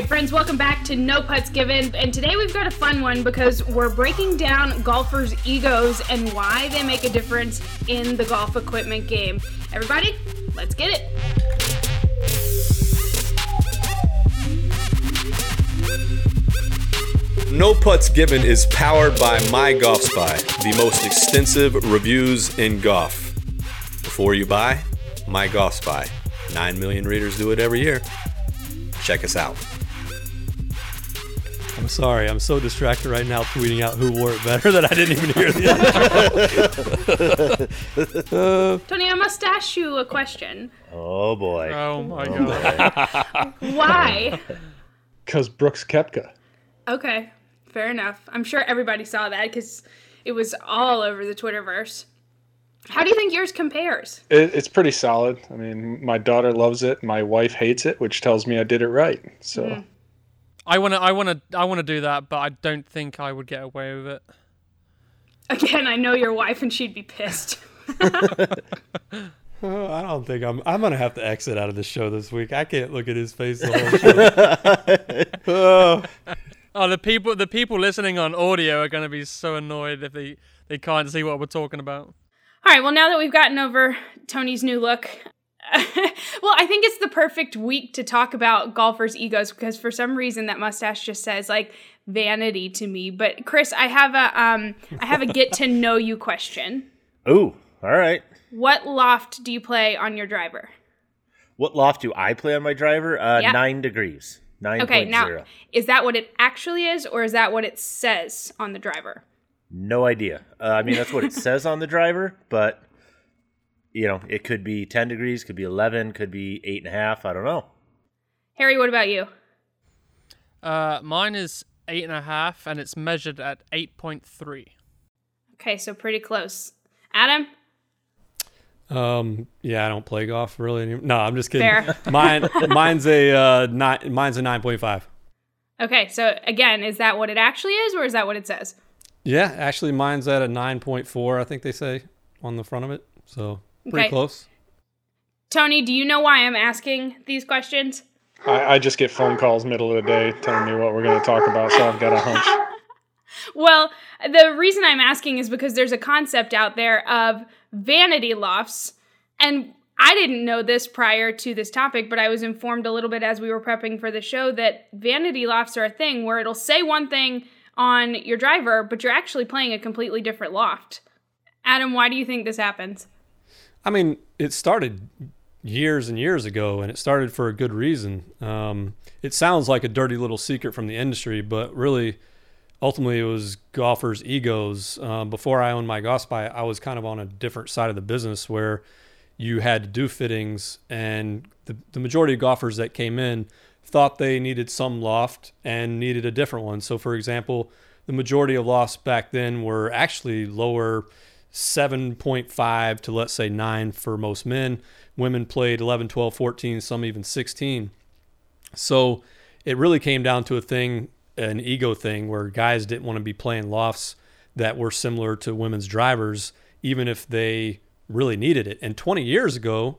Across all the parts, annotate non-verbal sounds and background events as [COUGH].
right, friends, welcome back to No Putts Given. And today we've got a fun one because we're breaking down golfers' egos and why they make a difference in the golf equipment game. Everybody, let's get it. No Putts Given is powered by My Golf Spy, the most extensive reviews in golf. Before you buy, My Golf Spy. 9 million readers do it every year. Check us out. I'm sorry, I'm so distracted right now tweeting out who wore it better [LAUGHS] that I didn't even hear the uh, [LAUGHS] Tony, I must ask you a question. Oh boy. Oh my oh god. [LAUGHS] Why? Because Brooks Koepka. Okay, fair enough. I'm sure everybody saw that because it was all over the Twitterverse. How do you think yours compares? It, it's pretty solid. I mean, my daughter loves it. My wife hates it, which tells me I did it right. So. Mm. I wanna, I wanna, I wanna do that, but I don't think I would get away with it. Again, I know your wife, and she'd be pissed. [LAUGHS] Oh, I don't think I'm. I'm gonna have to exit out of the show this week. I can't look at his face the whole show. [LAUGHS] oh. oh, the people, the people listening on audio are gonna be so annoyed if they they can't see what we're talking about. All right, well, now that we've gotten over Tony's new look, [LAUGHS] well, I think it's the perfect week to talk about golfers' egos because for some reason that mustache just says like vanity to me. But Chris, I have a um I have a get to [LAUGHS] know you question. Ooh, all right. What loft do you play on your driver? What loft do I play on my driver? Uh, yeah. nine degrees. Nine. Okay, now 0. is that what it actually is, or is that what it says on the driver? No idea. Uh, I mean, that's what it says on the driver, but you know, it could be 10 degrees, could be 11, could be eight and a half. I don't know. Harry, what about you? Uh, mine is eight and a half, and it's measured at 8.3. Okay, so pretty close. Adam? Um, yeah, I don't play golf really. Anymore. No, I'm just kidding. Fair. [LAUGHS] Mine, mine's a uh, nine. Mine's a nine point five. Okay, so again, is that what it actually is, or is that what it says? Yeah, actually, mine's at a 9.4, I think they say on the front of it. So pretty okay. close. Tony, do you know why I'm asking these questions? I, I just get phone calls middle of the day telling me what we're going to talk about, so I've got a hunch. [LAUGHS] well, the reason I'm asking is because there's a concept out there of vanity lofts, and I didn't know this prior to this topic, but I was informed a little bit as we were prepping for the show that vanity lofts are a thing where it'll say one thing on your driver, but you're actually playing a completely different loft. Adam, why do you think this happens? I mean, it started years and years ago, and it started for a good reason. Um, it sounds like a dirty little secret from the industry, but really, ultimately, it was golfers' egos. Uh, before I owned my golf spy, I was kind of on a different side of the business where you had to do fittings, and the, the majority of golfers that came in thought they needed some loft and needed a different one. So, for example, the majority of lofts back then were actually lower 7.5 to let's say 9 for most men. Women played 11, 12, 14, some even 16. So, it really came down to a thing, an ego thing, where guys didn't want to be playing lofts that were similar to women's drivers, even if they really needed it. And 20 years ago,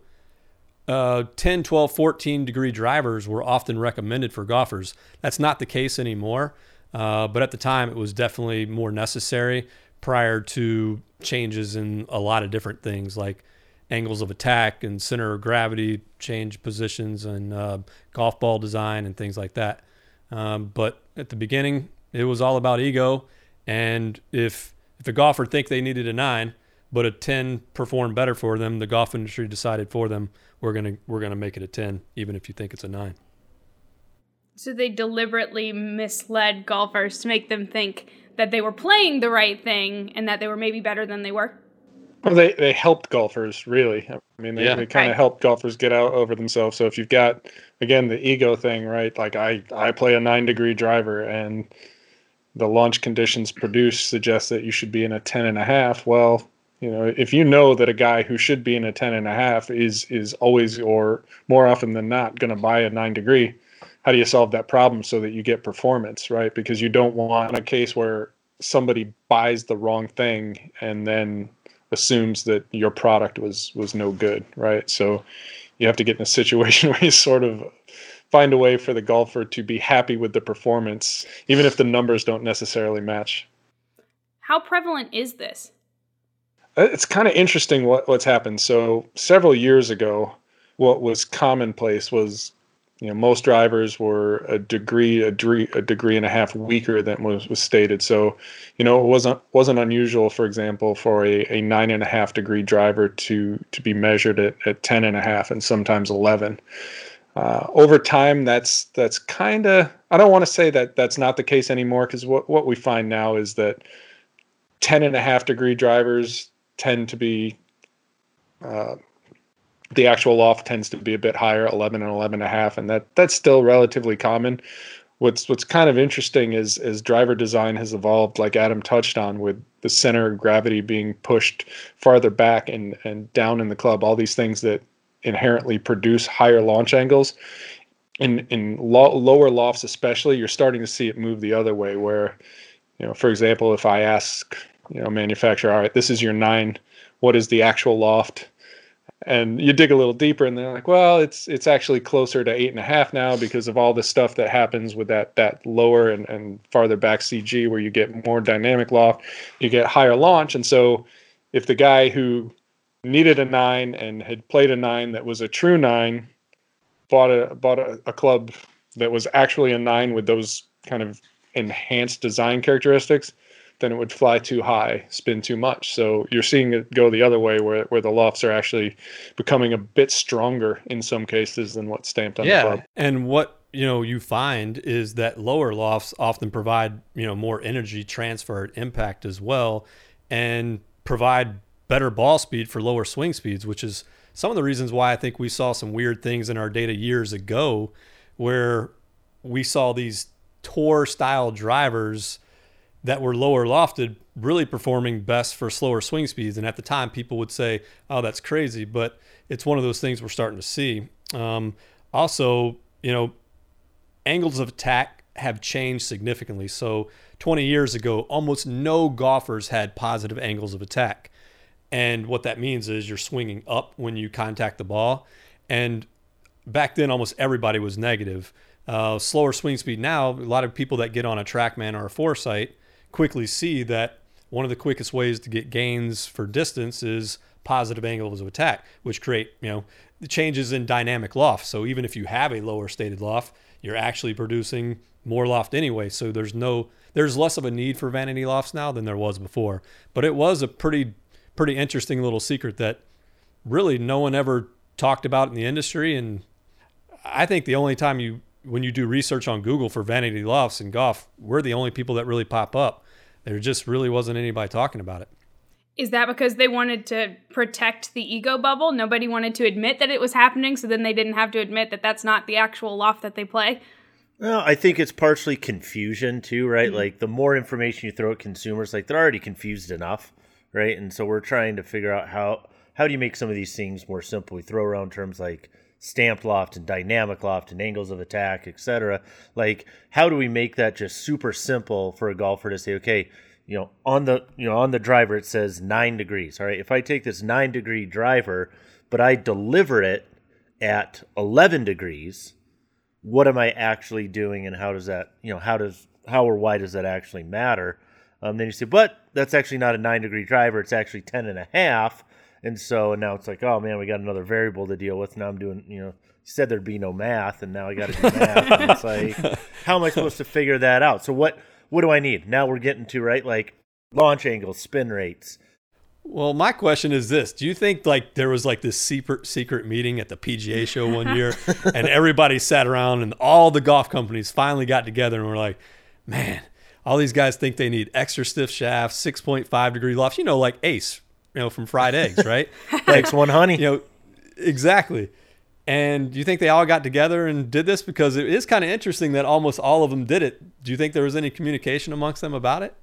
uh, 10, 12, 14 degree drivers were often recommended for golfers. That's not the case anymore, uh, but at the time it was definitely more necessary prior to changes in a lot of different things like angles of attack and center of gravity change positions and uh, golf ball design and things like that. Um, but at the beginning, it was all about ego. And if if a golfer think they needed a nine, but a 10 performed better for them, the golf industry decided for them we're gonna we're gonna make it a ten, even if you think it's a nine. So they deliberately misled golfers to make them think that they were playing the right thing and that they were maybe better than they were. Well, they they helped golfers really. I mean, they, yeah. they kind of right. helped golfers get out over themselves. So if you've got again the ego thing, right? Like I I play a nine degree driver and the launch conditions produced suggest that you should be in a ten and a half. Well, you know, if you know that a guy who should be in a 10 and a half is is always or more often than not going to buy a 9 degree, how do you solve that problem so that you get performance, right? Because you don't want a case where somebody buys the wrong thing and then assumes that your product was was no good, right? So you have to get in a [LAUGHS] situation where you sort of find a way for the golfer to be happy with the performance, even if the numbers don't necessarily match. How prevalent is this? Uh, it's kind of interesting what, what's happened. So several years ago, what was commonplace was you know most drivers were a degree a degree a degree and a half weaker than was, was stated. So you know it wasn't wasn't unusual for example for a, a nine and a half degree driver to to be measured at, at 10 and a half and sometimes 11 uh, over time that's that's kind of i don't want to say that that's not the case anymore because what, what we find now is that 10 and a half degree drivers tend to be uh, the actual loft tends to be a bit higher 11 and 11 and a half and that that's still relatively common. What's what's kind of interesting is as driver design has evolved like adam touched on with the center of gravity being pushed farther back and and down in the club all these things that inherently produce higher launch angles. In in lo- lower lofts especially you're starting to see it move the other way where you know for example if i ask you know manufacturer all right this is your 9 what is the actual loft and you dig a little deeper and they're like well it's it's actually closer to eight and a half now because of all the stuff that happens with that that lower and, and farther back cg where you get more dynamic loft you get higher launch. And so if the guy who needed a nine and had played a nine that was a true nine bought a bought a, a club that was actually a nine with those kind of enhanced design characteristics then it would fly too high, spin too much. So you're seeing it go the other way, where where the lofts are actually becoming a bit stronger in some cases than what's stamped on yeah. the club. And what you know you find is that lower lofts often provide you know more energy transfer impact as well, and provide better ball speed for lower swing speeds, which is some of the reasons why I think we saw some weird things in our data years ago, where we saw these tour style drivers that were lower lofted really performing best for slower swing speeds. And at the time, people would say, "Oh, that's crazy," but it's one of those things we're starting to see. Um, also, you know, angles of attack have changed significantly. So 20 years ago, almost no golfers had positive angles of attack. And what that means is you're swinging up when you contact the ball. And back then, almost everybody was negative. Uh, slower swing speed now, a lot of people that get on a TrackMan or a Foresight quickly see that one of the quickest ways to get gains for distance is positive angles of attack, which create, you know, changes in dynamic loft. So even if you have a lower stated loft, you're actually producing more loft anyway. So there's no there's less of a need for vanity lofts now than there was before. But it was a pretty pretty interesting little secret that really no one ever talked about in the industry and I think the only time you when you do research on Google for vanity lofts in golf, we're the only people that really pop up there just really wasn't anybody talking about it. Is that because they wanted to protect the ego bubble? Nobody wanted to admit that it was happening, so then they didn't have to admit that that's not the actual loft that they play? Well, I think it's partially confusion too, right? Mm-hmm. Like the more information you throw at consumers, like they're already confused enough, right? And so we're trying to figure out how how do you make some of these things more simple? We throw around terms like stamped loft and dynamic loft and angles of attack, etc. Like, how do we make that just super simple for a golfer to say, okay, you know, on the you know on the driver it says nine degrees. All right, if I take this nine degree driver, but I deliver it at eleven degrees, what am I actually doing, and how does that you know how does how or why does that actually matter? Um, then you say, but that's actually not a nine degree driver; it's actually ten and a half. And so and now it's like, oh man, we got another variable to deal with. Now I'm doing, you know, said there'd be no math, and now I got to do [LAUGHS] math. and it's like, how am I supposed to figure that out? So what what do I need? Now we're getting to right like launch angles, spin rates. Well, my question is this: Do you think like there was like this secret secret meeting at the PGA show one year, [LAUGHS] and everybody sat around, and all the golf companies finally got together and were like, "Man, all these guys think they need extra stiff shafts, six point five degree lofts, you know, like Ace, you know, from fried eggs, [LAUGHS] right? Eggs one honey. You know, exactly. And do you think they all got together and did this? Because it is kind of interesting that almost all of them did it. Do you think there was any communication amongst them about it?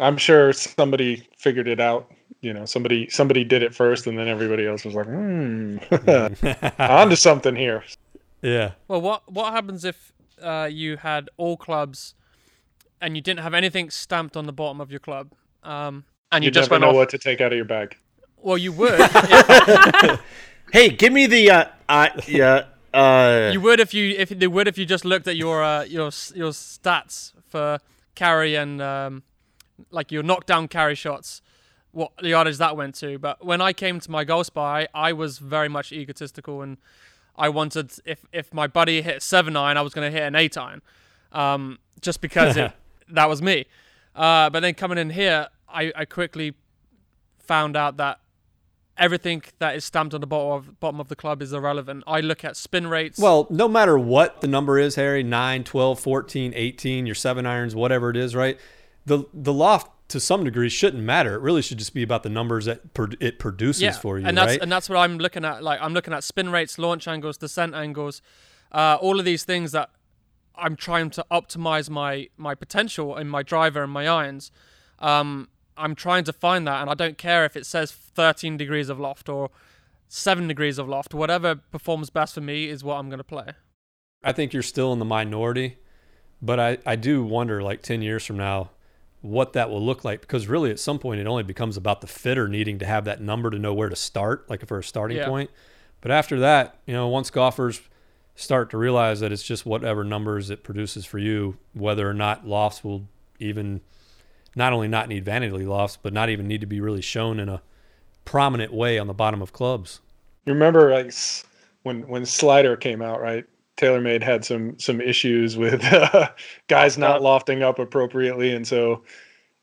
I'm sure somebody figured it out. You know, somebody somebody did it first, and then everybody else was like, "Hmm, [LAUGHS] onto something here." Yeah. Well, what what happens if uh, you had all clubs and you didn't have anything stamped on the bottom of your club? Um, and you, you just never went know off. what to take out of your bag. Well, you would. [LAUGHS] [LAUGHS] hey, give me the uh, I yeah Uh, you would if you if they would if you just looked at your uh, your your stats for carry and um, like your knockdown carry shots, what the yardage that went to. But when I came to My Golf Spy, I was very much egotistical and I wanted if if my buddy hit seven iron, I was going to hit an eight iron, um, just because it, [LAUGHS] that was me. Uh, but then coming in here, I, I quickly found out that everything that is stamped on the bottom of, bottom of the club is irrelevant. I look at spin rates. Well, no matter what the number is, Harry, 9, 12, 14, 18, your 7 irons, whatever it is, right? The the loft to some degree shouldn't matter. It really should just be about the numbers that it produces yeah, for you, and that's right? and that's what I'm looking at. Like I'm looking at spin rates, launch angles, descent angles, uh, all of these things that I'm trying to optimize my my potential in my driver and my irons. Um, I'm trying to find that, and I don't care if it says 13 degrees of loft or seven degrees of loft. Whatever performs best for me is what I'm going to play. I think you're still in the minority, but I, I do wonder, like 10 years from now, what that will look like because really at some point it only becomes about the fitter needing to have that number to know where to start, like for a starting yeah. point. But after that, you know, once golfers start to realize that it's just whatever numbers it produces for you, whether or not lofts will even not only not need vanity lofts, but not even need to be really shown in a prominent way on the bottom of clubs. You remember like when when SLDR came out, right? TaylorMade had some some issues with [LAUGHS] uh, guys not lofting up appropriately, and so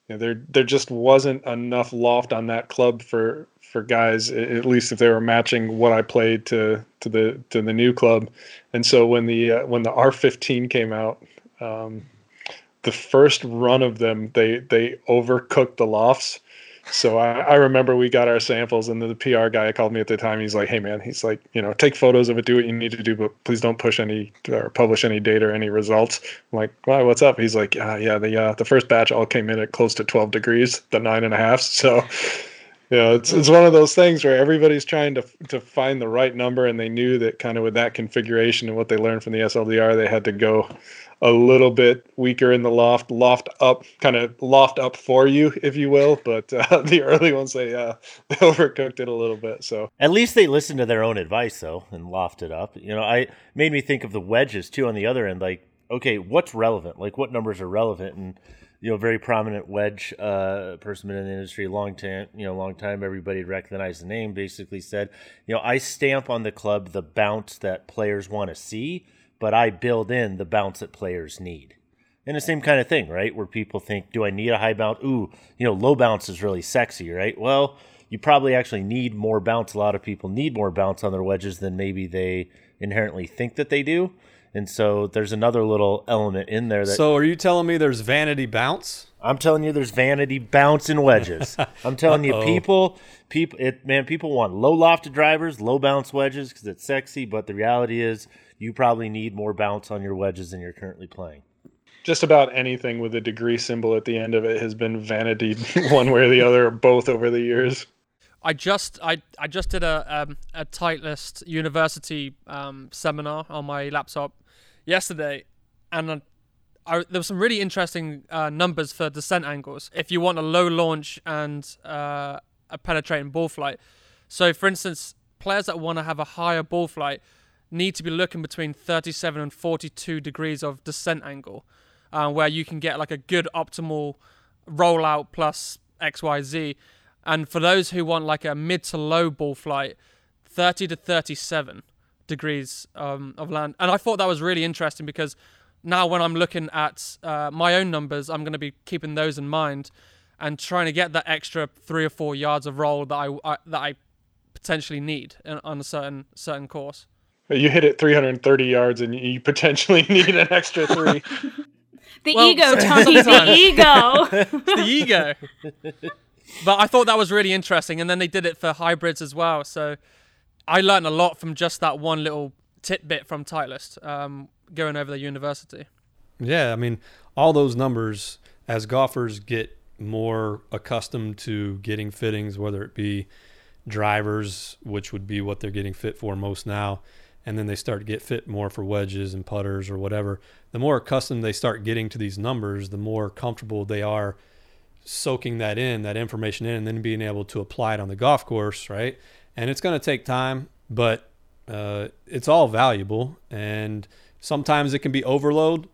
you know, there there just wasn't enough loft on that club for for guys, at least if they were matching what I played to to the to the new club. And so when the uh, when the R15 came out, um, the first run of them, they they overcooked the lofts. So I, I remember we got our samples, and the PR guy called me at the time. He's like, "Hey man, he's like, you know, take photos of it, do what you need to do, but please don't push any or publish any data or any results." I'm like, "Why? What's up?" He's like, uh, "Yeah, the uh, the first batch all came in at close to 12 degrees, the nine and a half. So." Know, it's it's one of those things where everybody's trying to to find the right number, and they knew that kind of with that configuration and what they learned from the SLDR, they had to go a little bit weaker in the loft, loft up, kind of loft up for you, if you will. But uh, [LAUGHS] the early ones, they uh, [LAUGHS] they overcooked it a little bit. So at least they listened to their own advice though and lofted up. You know, I made me think of the wedges too on the other end. Like, okay, what's relevant? Like, what numbers are relevant? And you know, very prominent wedge uh, person in the industry, long time, you know, long time. Everybody recognized the name. Basically said, you know, I stamp on the club the bounce that players want to see but I build in the bounce that players need. And the same kind of thing, right? Where people think, do I need a high bounce? Ooh, you know, low bounce is really sexy, right? Well, you probably actually need more bounce. A lot of people need more bounce on their wedges than maybe they inherently think that they do. And so there's another little element in there that. So are you telling me there's vanity bounce? I'm telling you, there's vanity bounce in wedges. [LAUGHS] I'm telling you, people, people, it man, people want low lofted drivers, low bounce wedges because it's sexy. But the reality is, you probably need more bounce on your wedges than you're currently playing. Just about anything with a degree symbol at the end of it has been vanity, [LAUGHS] one way or the other, or both over the years. I just I, I just did a um, a Titleist University um, seminar on my laptop yesterday, and I, there were some really interesting uh, numbers for descent angles. If you want a low launch and uh, a penetrating ball flight, so for instance, players that want to have a higher ball flight need to be looking between 37 and 42 degrees of descent angle, uh, where you can get like a good optimal rollout plus XYZ. And for those who want like a mid to low ball flight, 30 to 37 degrees um, of land. And I thought that was really interesting because now when I'm looking at uh, my own numbers, I'm going to be keeping those in mind and trying to get that extra three or four yards of roll that I, I that I potentially need on a certain certain course you hit it 330 yards and you potentially [LAUGHS] need an extra three. [LAUGHS] the well, ego, [LAUGHS] Tony. the ego. the ego. But I thought that was really interesting, and then they did it for hybrids as well. So I learned a lot from just that one little tidbit from Titleist um, going over the university. Yeah, I mean, all those numbers as golfers get more accustomed to getting fittings, whether it be drivers, which would be what they're getting fit for most now, and then they start to get fit more for wedges and putters or whatever, the more accustomed they start getting to these numbers, the more comfortable they are soaking that in, that information in, and then being able to apply it on the golf course, right? And it's going to take time, but uh, it's all valuable, and sometimes it can be overload,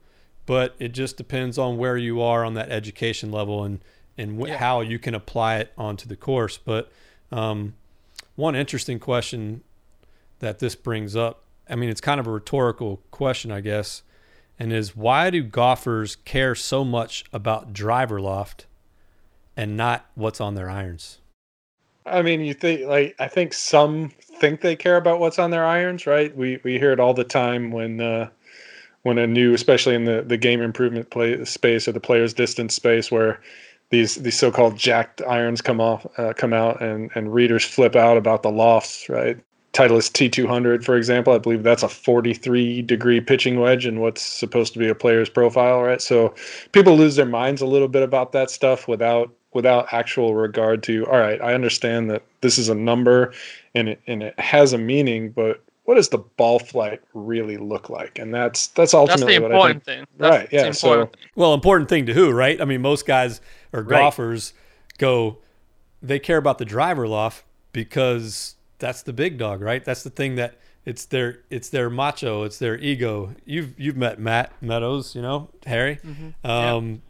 but it just depends on where you are on that education level and and wh- yeah. how you can apply it onto the course. But um, one interesting question that this brings up, I mean, it's kind of a rhetorical question, I guess, and is why do golfers care so much about driver loft and not what's on their irons? I mean, you think like I think some think they care about what's on their irons, right? We we hear it all the time when uh, when a new, especially in the the game improvement play space or the player's distance space, where these these so-called jacked irons come off uh, come out and and readers flip out about the lofts, right? Titleist T200, for example, I believe that's a 43 degree pitching wedge and what's supposed to be a player's profile, right? So people lose their minds a little bit about that stuff without without actual regard to all right i understand that this is a number and it and it has a meaning but what does the ball flight really look like? And that's that's ultimately that's the important thing. That's right yeah so thing. well important thing to who right? I mean most guys or golfers right. go they care about the driver loft because that's the big dog right? That's the thing that it's their it's their macho it's their ego. You've you've met matt meadows you know harry? Mm-hmm. um,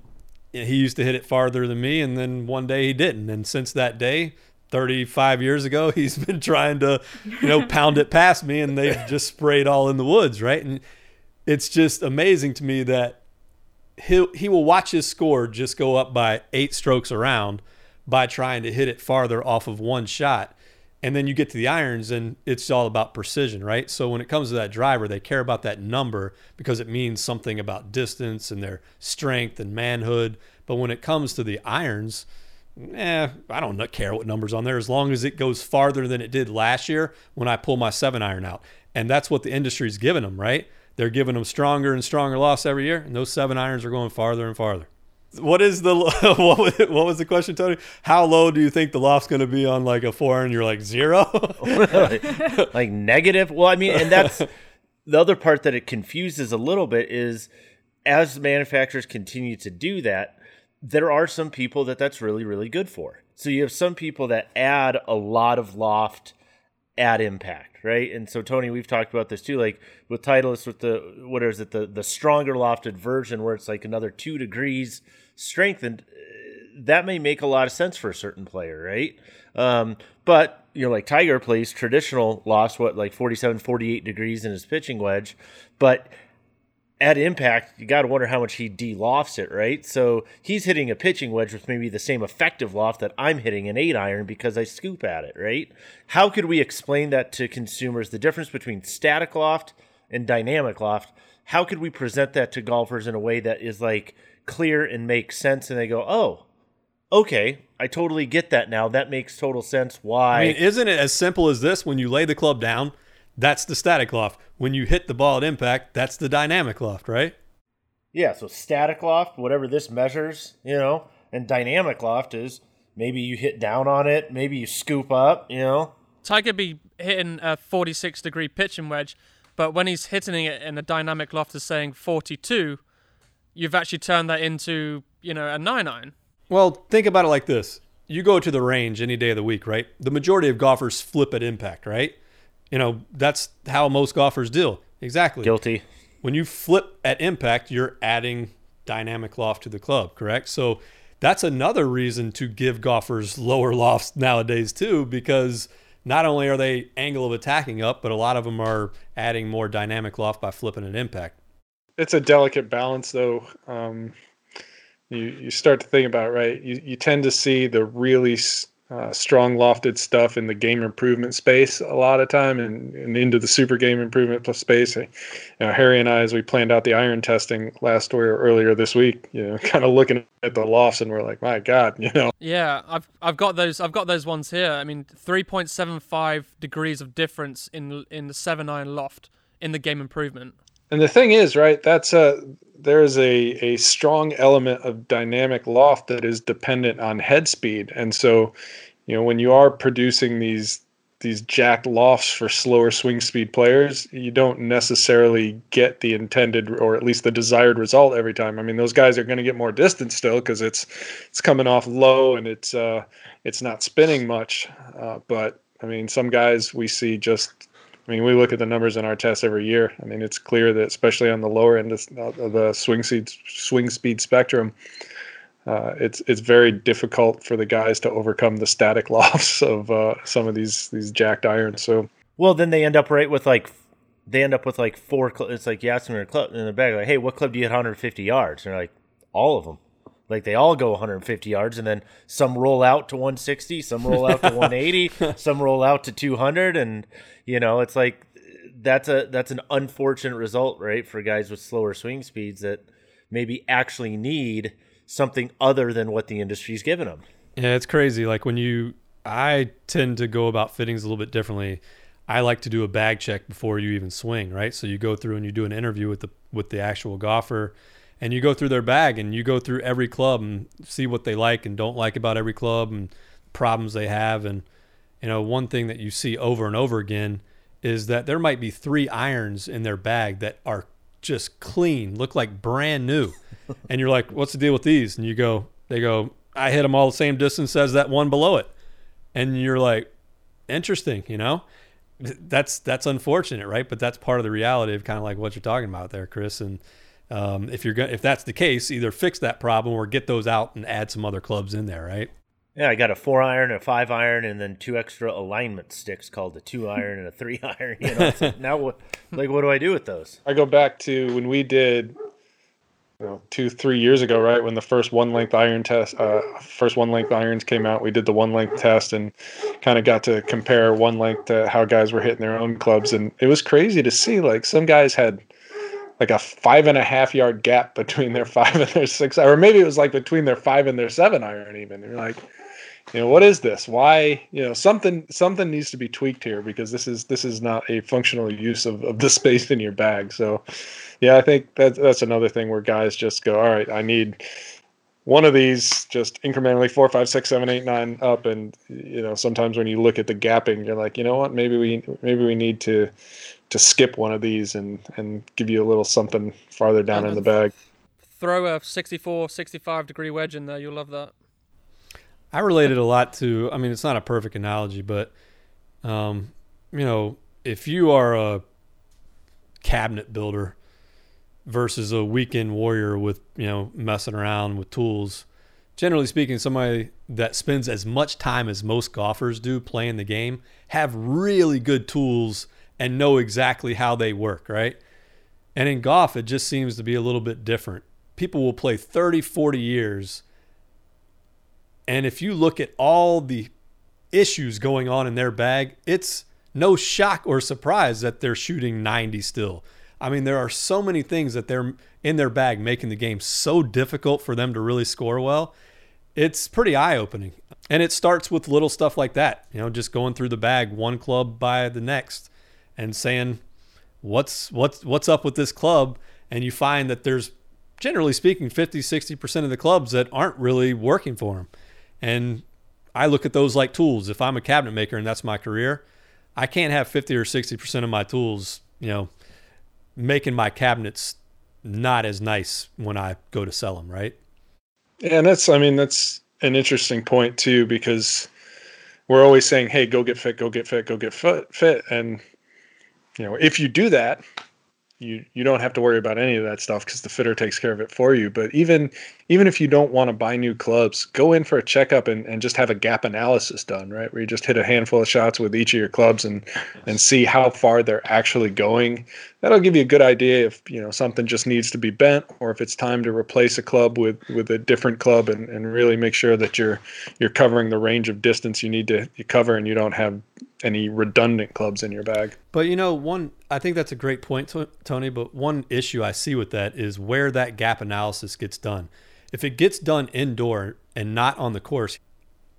he used to hit it farther than me, and then one day he didn't. And since that day, 35 years ago, [LAUGHS] he's been trying to, you know, pound it past me, and they've just sprayed all in the woods, right? And it's just amazing to me that he he will watch his score just go up by eight strokes around by trying to hit it farther off of one shot. And then you get to the irons and it's all about precision, right? So when it comes to that driver, they care about that number because it means something about distance and their strength and manhood. But when it comes to the irons, eh, I don't care what number's on there as long as it goes farther than it did last year when I pull my seven iron out. And that's what the industry's giving them, right? They're giving them stronger and stronger loss every year, and those seven irons are going farther and farther. What is the [LAUGHS] what was, what was the question, Tony? How low do you think the loft's going to be on like a four, and you're like zero, like, [LAUGHS] like negative? Well, I mean, and that's [LAUGHS] the other part that it confuses a little bit is as manufacturers continue to do that, there are some people that that's really really good for. So you have some people that add a lot of loft at impact, right? And so Tony, we've talked about this too, like with Titleist, with the what is it, the the stronger lofted version where it's like another two degrees strengthened. That may make a lot of sense for a certain player, right? Um, but you know, like Tiger plays traditional lofts, what like 47, 48 degrees in his pitching wedge, but at impact, you got to wonder how much he de-lofts it, right? So he's hitting a pitching wedge with maybe the same effective loft that I'm hitting an eight iron because I scoop at it, right? How could we explain that to consumers? The difference between static loft and dynamic loft. How could we present that to golfers in a way that is like clear and makes sense, and they go, "Oh, okay, I totally get that now. That makes total sense. Why?" I mean, isn't it as simple as this? When you lay the club down, that's the static loft. When you hit the ball at impact, that's the dynamic loft, right? Yeah, so static loft, whatever this measures, you know, and dynamic loft is maybe you hit down on it, maybe you scoop up, you know. Tiger be hitting a 46 degree pitching wedge, but when he's hitting it in a dynamic loft is saying 42, you've actually turned that into, you know, a 9 iron. Well, think about it like this. You go to the range any day of the week, right? The majority of golfers flip at impact, right? You know, that's how most golfers deal. Exactly. Guilty. When you flip at impact, you're adding dynamic loft to the club, correct? So that's another reason to give golfers lower [LAUGHS] lofts nowadays too, because not only are they angle of attacking up, but a lot of them are adding more dynamic loft by flipping at impact. It's a delicate balance, though. Um, you you start to think about right. You you tend to see the really uh, strong lofted stuff in the game improvement space a lot of time and, and into the super game improvement space. You know, Harry and I, as we planned out the iron testing last or earlier this week, you know, [LAUGHS] kind of looking at the lofts and we're like, my God, [LAUGHS] you know. Yeah, I've I've got those I've got those ones here. I mean, 3.75 degrees of difference in in the seven iron loft in the game improvement. And the thing is, right, that's a there is a, a strong element of dynamic loft that is dependent on head speed. And so, you know, when you are producing these these jacked lofts for slower swing speed players, you don't necessarily get the intended or at least the desired result every time. I mean, those guys are going to get more distance still because it's it's coming off low and it's uh, it's not spinning much. Uh, but I mean, some guys we see just I mean, we look at the numbers in our tests every year. I mean, it's clear that especially on the lower end of the swing speed swing speed spectrum, uh, it's it's very difficult for the guys to overcome the static [LAUGHS] lofts of uh, some of these these jacked irons. So well, then they end up right with like they end up with like four. Cl- it's like you ask them in, club, in the bag, like, hey, what club do you hit 150 yards? And they're like, all of them. Like they all go 150 yards, and then some roll out to 160, some roll out to [LAUGHS] 180, some roll out to 200, and you know it's like that's a that's an unfortunate result, right, for guys with slower swing speeds that maybe actually need something other than what the industry's given them. Yeah, it's crazy. Like when you, I tend to go about fittings a little bit differently. I like to do a bag check before you even swing, right? So you go through and you do an interview with the with the actual golfer, and you go through their bag and you go through every club and see what they like and don't like about every club and problems they have. And you know, one thing that you see over and over again is that there might be three irons in their bag that are just clean, look like brand new. [LAUGHS] and you're like, what's the deal with these? And you go, they go, I hit them all the same distance as that one below it. And you're like, interesting, you know? That's that's unfortunate, right? But that's part of the reality of kind of like what you're talking about there, Chris. And um, if you're going, if that's the case, either fix that problem or get those out and add some other clubs in there, right? Yeah, I got a four iron, a five iron, and then two extra alignment sticks called a two iron and a three [LAUGHS] iron. You know, like, now what? Like, what do I do with those? I go back to when we did, you know, two, three years ago, right? When the first one length iron test, uh, first one length irons came out, we did the one length test and kind of got to compare one length to how guys were hitting their own clubs, and it was crazy to see. Like some guys had like a five and a half yard gap between their [LAUGHS] five and their six, or maybe it was like between their five and their seven iron even. You're like you know what is this? Why you know something something needs to be tweaked here because this is this is not a functional use of, of the [LAUGHS] space in your bag. So yeah i think that's that's another thing where guys just go all right i need one of these just incrementally four five six seven eight nine up. And you know sometimes when you look at the gapping you're like you know what? Maybe we maybe we need to to skip one of these and and give you a little something farther down in the bag throw a 64 65 degree wedge in there you'll love that I related a lot to. I mean, it's not a perfect analogy, but um, you know, if you are a cabinet builder versus a weekend warrior with you know messing around with tools, generally speaking, somebody that spends as much time as most golfers do playing the game have really good tools and know exactly how they work, right? And in golf, it just seems to be a little bit different. People will play 30, 40 years and if you look at all the issues going on in their bag, it's no shock or surprise that they're shooting 90 still. I mean, there are so many things that they're in their bag making the game so difficult for them to really score well. It's pretty eye opening. And it starts with little stuff like that, you know, just going through the bag one club by the next and saying, what's what's what's up with this club and you find that there's generally speaking 50 60% of the clubs that aren't really working for them and I look at those like tools. If I'm a cabinet maker and that's my career, I can't have 50 or 60% of my tools, you know, making my cabinets not as nice when I go to sell them, right? Yeah, and that's I mean that's an interesting point too because we're always saying, "Hey, go get fit, go get fit, go get fit, fit." And you know, if you do that, you you don't have to worry about any of that stuff because the fitter takes care of it for you. But even even if you don't want to buy new clubs go in for a checkup and, and just have a gap analysis done right where you just hit a handful of shots with each of your clubs and and see how far they're actually going that'll give you a good idea if you know something just needs to be bent or if it's time to replace a club with with a different club and, and really make sure that you're you're covering the range of distance you need to cover and you don't have any redundant clubs in your bag. But you know, one I think that's a great point, Tony. But one issue I see with that is where that gap analysis gets done. If it gets done indoor and not on the course,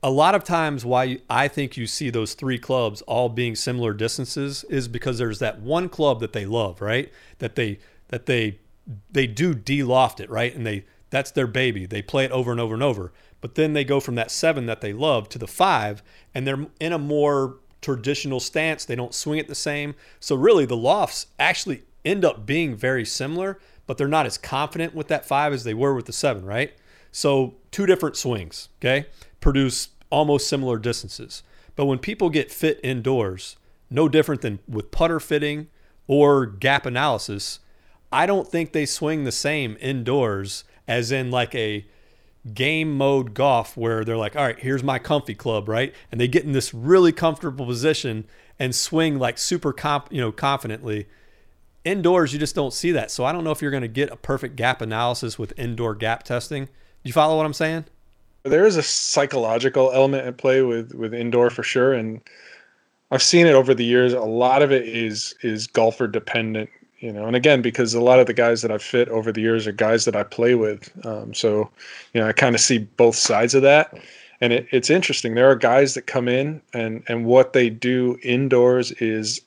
a lot of times why I think you see those three clubs all being similar distances is because there's that one club that they love, right? That they that they they do de-loft it, right? And they that's their baby. They play it over and over and over. But then they go from that seven that they love to the five, and they're in a more traditional stance. They don't swing it the same. So really, the lofts actually end up being very similar, but they're not as confident with that five as they were with the seven, right? So two different swings, okay, produce almost similar distances. But when people get fit indoors, no different than with putter fitting or gap analysis. I don't think they swing the same indoors as in like a game mode golf where they're like, all right, here's my comfy club, right? And they get in this really comfortable position and swing like super comp, you know, confidently. Indoors, you just don't see that. So I don't know if you're going to get a perfect gap analysis with indoor gap testing. Do you follow what I'm saying? There is a psychological element at play with with indoor for sure, and I've seen it over the years. A lot of it is is golfer dependent you know and again because a lot of the guys that i've fit over the years are guys that i play with um, so you know i kind of see both sides of that and it, it's interesting there are guys that come in and and what they do indoors is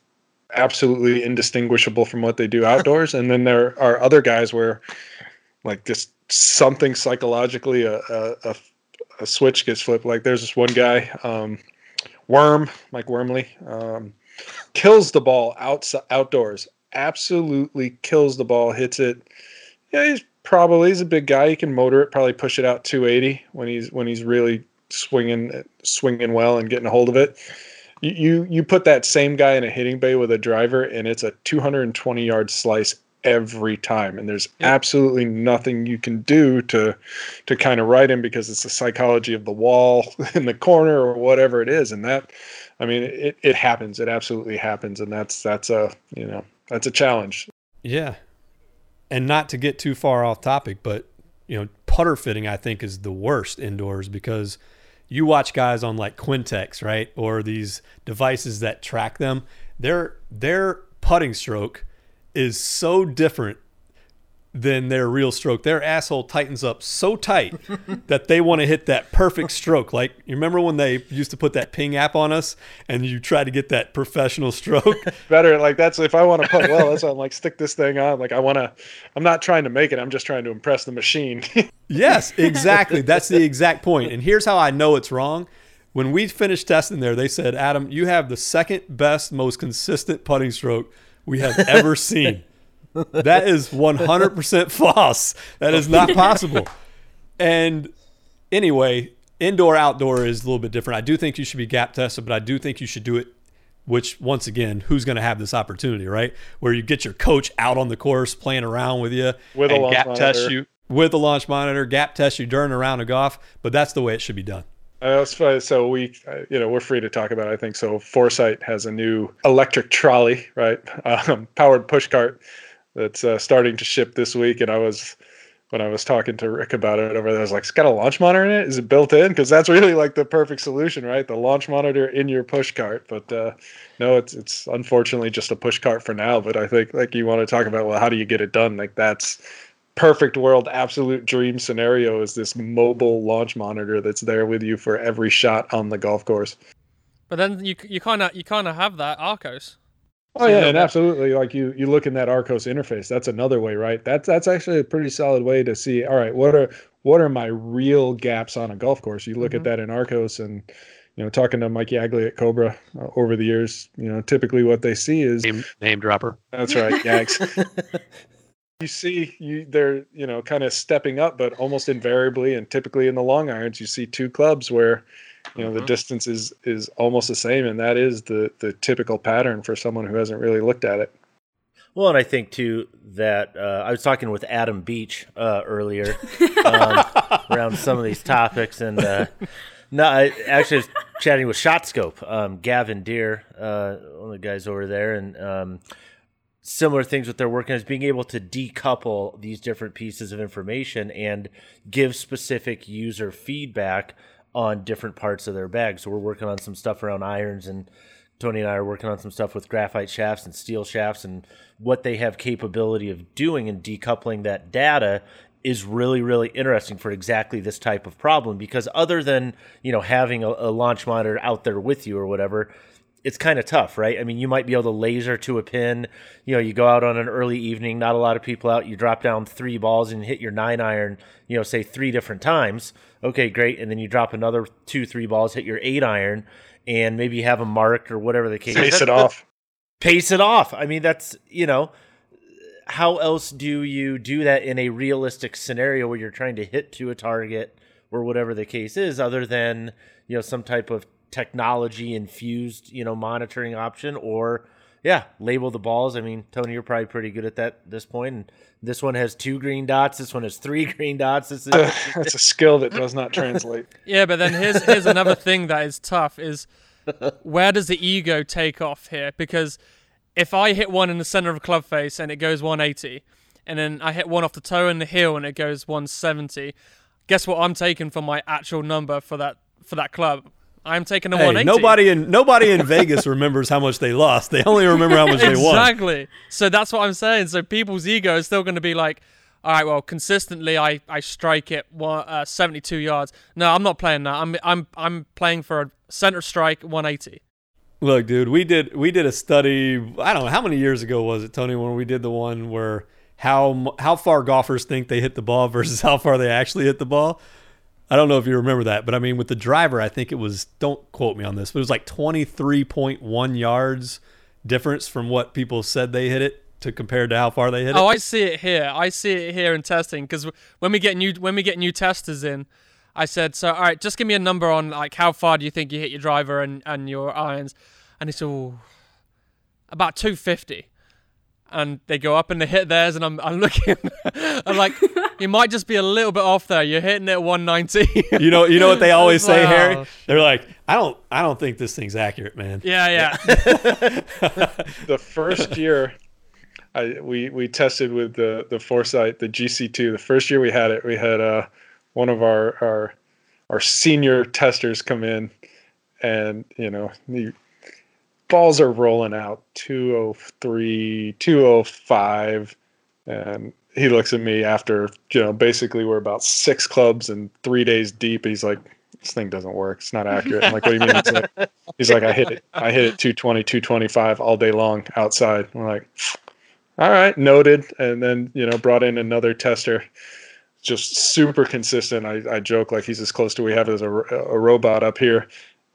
absolutely indistinguishable from what they do outdoors and then there are other guys where like just something psychologically a, a, a switch gets flipped like there's this one guy um, worm mike wormley um, kills the ball outside outdoors absolutely kills the ball, hits it. Yeah, he's probably he's a big guy. He can motor it, probably push it out 280 when he's when he's really swinging swinging well and getting a hold of it. You, you put that same guy in a hitting bay with a driver, and it's a 220 yard slice every time. And there's absolutely nothing you can do to to kind of write him because it's the psychology of the wall [LAUGHS] in the corner or whatever it is. And that i mean it, it happens. It absolutely happens. And that's that's a you know that's a challenge. Yeah. And not to get too far off topic, but you know, putter fitting I think is the worst indoors because you watch guys on like Quintic, right? Or these devices that track them. Their their putting stroke is so different than their real stroke. Their asshole tightens up so tight [LAUGHS] that they want to hit that perfect stroke. Like you remember when they used to put that ping app on us and you try to get that professional stroke? [LAUGHS] Better like that's if I want to putt well, that's [LAUGHS] I'm like stick this thing on. Like I want to I'm not trying to make it. I'm just trying to impress the machine. yes, exactly. That's the exact point. And here's how I know it's wrong. When we finished testing there, they said, "Adam, you have the second best, most consistent putting stroke we have ever seen." [LAUGHS] that is 100% false. That is not possible. And anyway, indoor outdoor is a little bit different. I do think you should be gap tested, but I do think you should do it which once again, who's going to have this opportunity, right? Where you get your coach out on the course playing around with you with a gap monitor. test you with a launch monitor, gap test you during a round of golf, but that's the way it should be done. Uh, so we, uh, you know, we're free to talk about. It, I think so. Foresight has a new electric trolley, right? [LAUGHS] Um, powered push cart that's uh, starting to ship this week. And I was when I was talking to Rick about it over there, I was like, "It's got a launch monitor in it. Is it built in? Because that's really like the perfect solution, right? The launch monitor in your push cart." But uh, no, it's it's unfortunately just a push cart for now. But I think like you want to talk about, well, how do you get it done? Like that's perfect world, absolute dream scenario is this mobile launch monitor that's there with you for every shot on the golf course. But then you you kind of you kind of have that Arccos. Oh yeah, and absolutely. Like you, you look in that Arccos interface. That's another way, right? That's that's actually a pretty solid way to see. All right, what are what are my real gaps on a golf course? You look mm-hmm. at that in Arccos, and you know, talking to Mike Yagley at Cobra uh, over the years, you know, typically what they see is name, name dropper. That's right, Yags. [LAUGHS] you see, you they're you know kind of stepping up, but almost invariably, and typically in the long irons, you see two clubs where you know mm-hmm. the distance is is almost the same and that is the the typical pattern for someone who hasn't really looked at it well and i think too that uh, i was talking with adam beach uh, earlier [LAUGHS] um, around some of these topics and uh, no i actually was chatting with Shot Scope um, Gavin Dear uh, one of the guys over there and um, similar things with their work is being able to decouple these different pieces of information and give specific user feedback on different parts of their bag. So we're working on some stuff around irons and Tony and I are working on some stuff with graphite shafts and steel shafts and what they have capability of doing and decoupling that data is really really interesting for exactly this type of problem because other than you know having a, a launch monitor out there with you or whatever it's kind of tough, right? I mean, you might be able to laser to a pin. You know, you go out on an early evening, not a lot of people out. You drop down three balls and hit your nine iron. You know, say three different times. Okay, great. And then you drop another two, three balls, hit your eight iron, and maybe you have a mark or whatever the case. Pace it off. Pace it off. I mean, that's you know, how else do you do that in a realistic scenario where you're trying to hit to a target or whatever the case is, other than you know some type of technology infused, you know, monitoring option or yeah, label the balls. I mean, Tony, you're probably pretty good at that at this point. And this one has two green dots. This one has three [LAUGHS] green dots. This is [LAUGHS] that's a skill that does not translate. [LAUGHS] Yeah, but then here's here's another thing that is tough is where does the ego take off here? Because if I hit one in the center of a club face and it goes 180, and then I hit one off the toe and the heel and it goes 170, guess what I'm taking for my actual number for that for that club? I'm taking a hey, 180. Nobody in nobody in Vegas remembers how much they lost. They only remember how much they won. Exactly. So that's what I'm saying. So people's ego is still going to be like, all right, well, consistently I, I strike it one, uh, 72 yards. No, I'm not playing that. I'm I'm I'm playing for a center strike 180. Look, dude, we did we did a study. I don't know how many years ago was it, Tony, when we did the one where how how far golfers think they hit the ball versus how far they actually hit the ball. I don't know if you remember that, but I mean, with the driver, I think it was, don't quote me on this, but it was like 23.1 yards difference from what people said they hit it to compare to how far they hit oh, it. Oh, I see it here. I see it here in testing because when we get new when we get new testers in, I said, so all right, just give me a number on like how far do you think you hit your driver and, and your irons, and it's oh, about 250 and they go up and they hit theirs, and I'm, I'm looking, [LAUGHS] I'm like, you might just be a little bit off there. You're hitting it 190. you know, you know what they [LAUGHS] always say, Harry? They're like, I don't, I don't think this thing's accurate, man. Yeah, yeah. [LAUGHS] the first year, I we we tested with the the Foresight, the GC2. The first year we had it, we had uh one of our our our senior testers come in, and you know he balls are rolling out 203, 205. And he looks at me after, you know, basically we're about six clubs and three days deep. He's like, this thing doesn't work. It's not accurate. I'm like, what do you mean? He's like, he's like, I hit it. I hit it 220, 225 all day long outside. I'm like, all right, noted. And then, you know, brought in another tester, just super consistent. I, I joke like he's as close to we have as a, a robot up here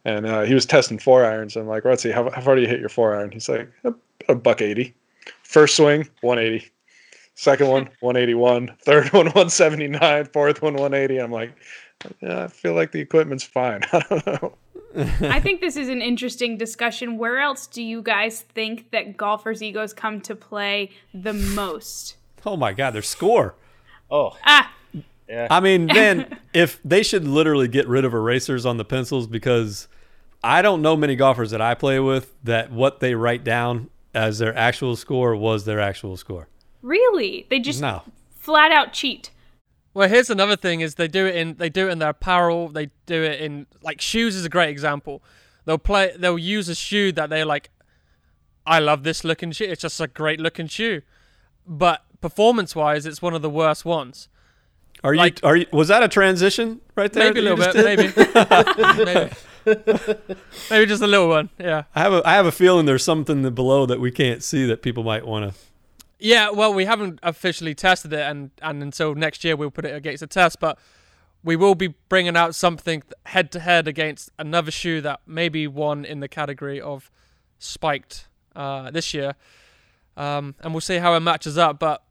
and uh, he was testing four irons. I'm like, Rutsy, how, how far do you hit your four iron? He's like, a, a buck eighty. First swing, 180. Second one, [LAUGHS] 181. Third one, 179. Fourth one, 180. I'm like, yeah, I feel like the equipment's fine. [LAUGHS] I don't know. [LAUGHS] I think this is an interesting discussion. Where else do you guys think that golfers' egos come to play the most? Oh my God, their score. Oh. Ah, yeah. I mean, man, if they should literally get rid of erasers on the pencils because I don't know many golfers that I play with that what they write down as their actual score was their actual score. Really? They just no. flat out cheat. Well, here's another thing: is they do it in they do it in their apparel. They do it in like shoes is a great example. They'll play. They'll use a shoe that they're like, I love this looking shoe. It's just a great looking shoe, but performance wise, it's one of the worst ones. Are like, you? Are you? Was that a transition right there? Maybe a little bit. Maybe. [LAUGHS] maybe. Maybe just a little one. Yeah. I have a I have a feeling there's something below that we can't see that people might want to. Yeah. Well, we haven't officially tested it, and and until next year we'll put it against a test, but. We will be bringing out something head to head against another shoe that maybe won in the category of spiked uh, this year, um, and we'll see how it matches up. But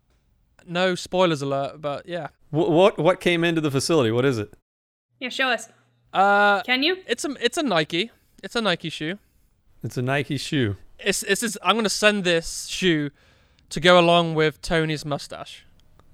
no spoilers alert. But yeah, what what came into the facility? What is it? Yeah, show us. Uh, Can you? It's a it's a Nike. It's a Nike shoe. It's a Nike shoe. It's it's. it's I'm gonna send this shoe to go along with Tony's mustache.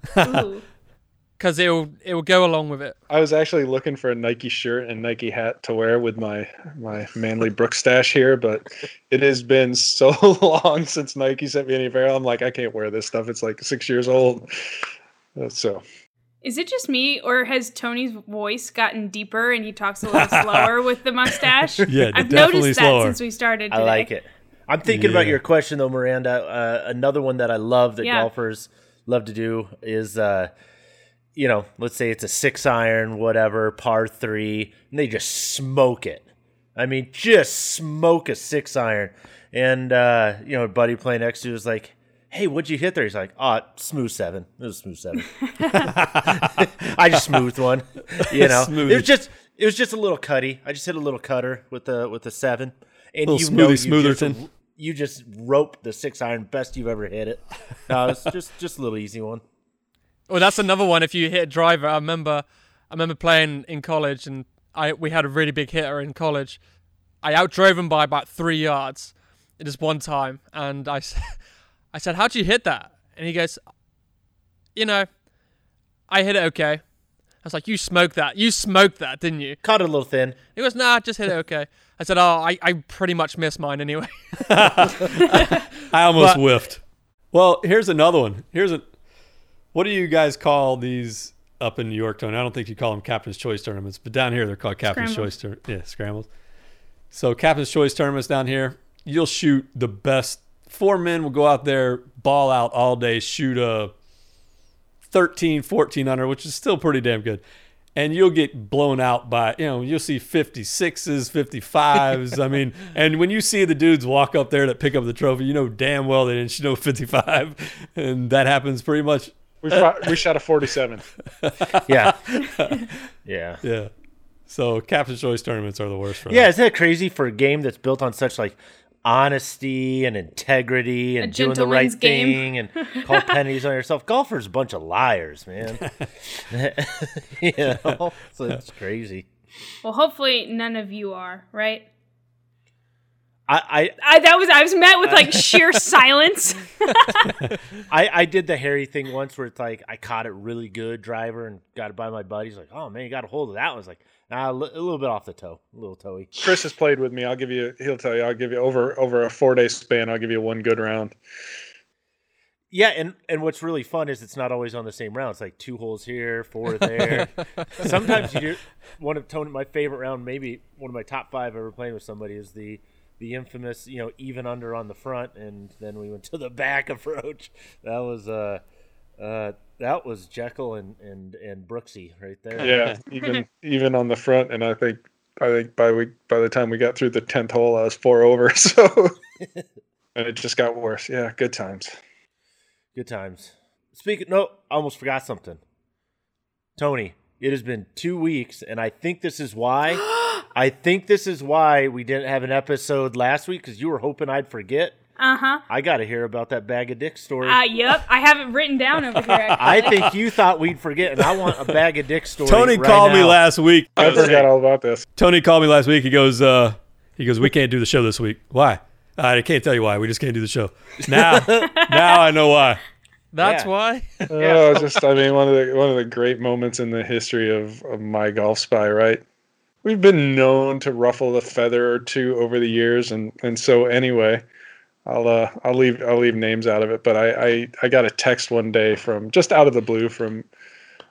Because [LAUGHS] it'll it'll go along with it. I was actually looking for a Nike shirt and Nike hat to wear with my my manly Brook stash here, but it has been so [LAUGHS] long since Nike sent me any apparel. I'm like, I can't wear this stuff. It's like six years old. Uh, so. Is it just me, or has Tony's voice gotten deeper and he talks a [LAUGHS] little slower with the mustache? [LAUGHS] Yeah, I've noticed that since we started. Today. I like it. I'm thinking yeah. about your question though, Miranda. Uh, another one that I love that yeah. golfers love to do is. Uh, you know, let's say it's a six iron, whatever, par three, and they just smoke it. I mean, just smoke a six iron. And, uh, you know, a buddy playing next to is like, hey, what'd you hit there? He's like, oh, smooth seven. It was smooth seven. [LAUGHS] I just smoothed one. [LAUGHS] You know, smooth. it was just it was just a little cutty. I just hit a little cutter with the with the seven, and you know you just, you just rope the six iron best you've ever hit it. No, it's just just a little easy one. Well, that's another one. If you hit a driver, I remember, I remember playing in college, and I we had a really big hitter in college, I outdrove him by about three yards in just one time, and I, [LAUGHS] I said, "How'd you hit that?" And he goes, "You know, I hit it okay." I was like, "You smoked that. You smoked that, didn't you?" Caught it a little thin. He goes, "Nah, just hit it [LAUGHS] okay." I said, "Oh, I, I pretty much missed mine anyway." [LAUGHS] I almost but, whiffed. Well, here's another one. Here's a. What do you guys call these up in New York, Tony? I don't think you call them Captain's Choice tournaments, but down here they're called Captain's Choice. Tur- yeah, scrambles. So Captain's Choice tournaments down here, you'll shoot the best. Four men will go out there, ball out all day, shoot a 13, 14 under, which is still pretty damn good. And you'll get blown out by, you know, you'll see 56s, 55s. I mean, [LAUGHS] and when you see the dudes walk up there that pick up the trophy, you know damn well they didn't shoot 55. And that happens pretty much. We, shot, we shot a 47. [LAUGHS] yeah. [LAUGHS] Yeah. Yeah. So Captain's Choice tournaments are the worst for Yeah, isn't that crazy for a game that's built on such like honesty and integrity and doing the right thing and call [LAUGHS] pennies on yourself. Golfers a bunch of liars, man. [LAUGHS] you know, so it's crazy. Well, hopefully none of you are, right? I, I, I that was I was met with like sheer [LAUGHS] silence. I I did the hairy thing once where it's like I caught it really good driver and got it by my buddies like oh man you got a hold of that one. I was like Nah, a little bit off the toe, a little toey. Chris has played with me. I'll give you. He'll tell you. I'll give you over over a four day span. I'll give you one good round. Yeah, and and what's really fun is it's not always on the same round. It's like two holes here, four there. [LAUGHS] Sometimes you do one of Tony. My favorite round, maybe one of my top five ever playing with somebody, is the the infamous, you know, even under on the front, and then we went to the back [LAUGHS] approach. That was uh, uh, that was Jekyll and and and Brooksy right there. Yeah, [LAUGHS] even even on the front, and I think I think by we by the time we got through the tenth hole, I was four over. [LAUGHS] So, and it just got worse. Yeah, good times. Good times. Speaking, no, I almost forgot something. Tony, it has been two weeks, and I think this is why. [GASPS] I think this is why we didn't have an episode last week because you were hoping I'd forget. Uh huh. I got to hear about that bag of dicks story. Uh, yep. I have it written down over here. [LAUGHS] Actually. I think you thought we'd forget, and I want a bag of dicks story. Tony right called now. me last week. I forgot all about this. Tony called me last week. He goes, uh, he goes, we can't do the show this week. Why? Uh, I can't tell you why. We just can't do the show. Now, [LAUGHS] now I know why. That's Yeah. why. Oh, just I mean one of the one of the great moments in the history of, of My Golf Spy, right? We've been known to ruffle a feather or two over the years, and and so anyway, I'll uh, I'll leave I'll leave names out of it, but I, I I got a text one day from just out of the blue from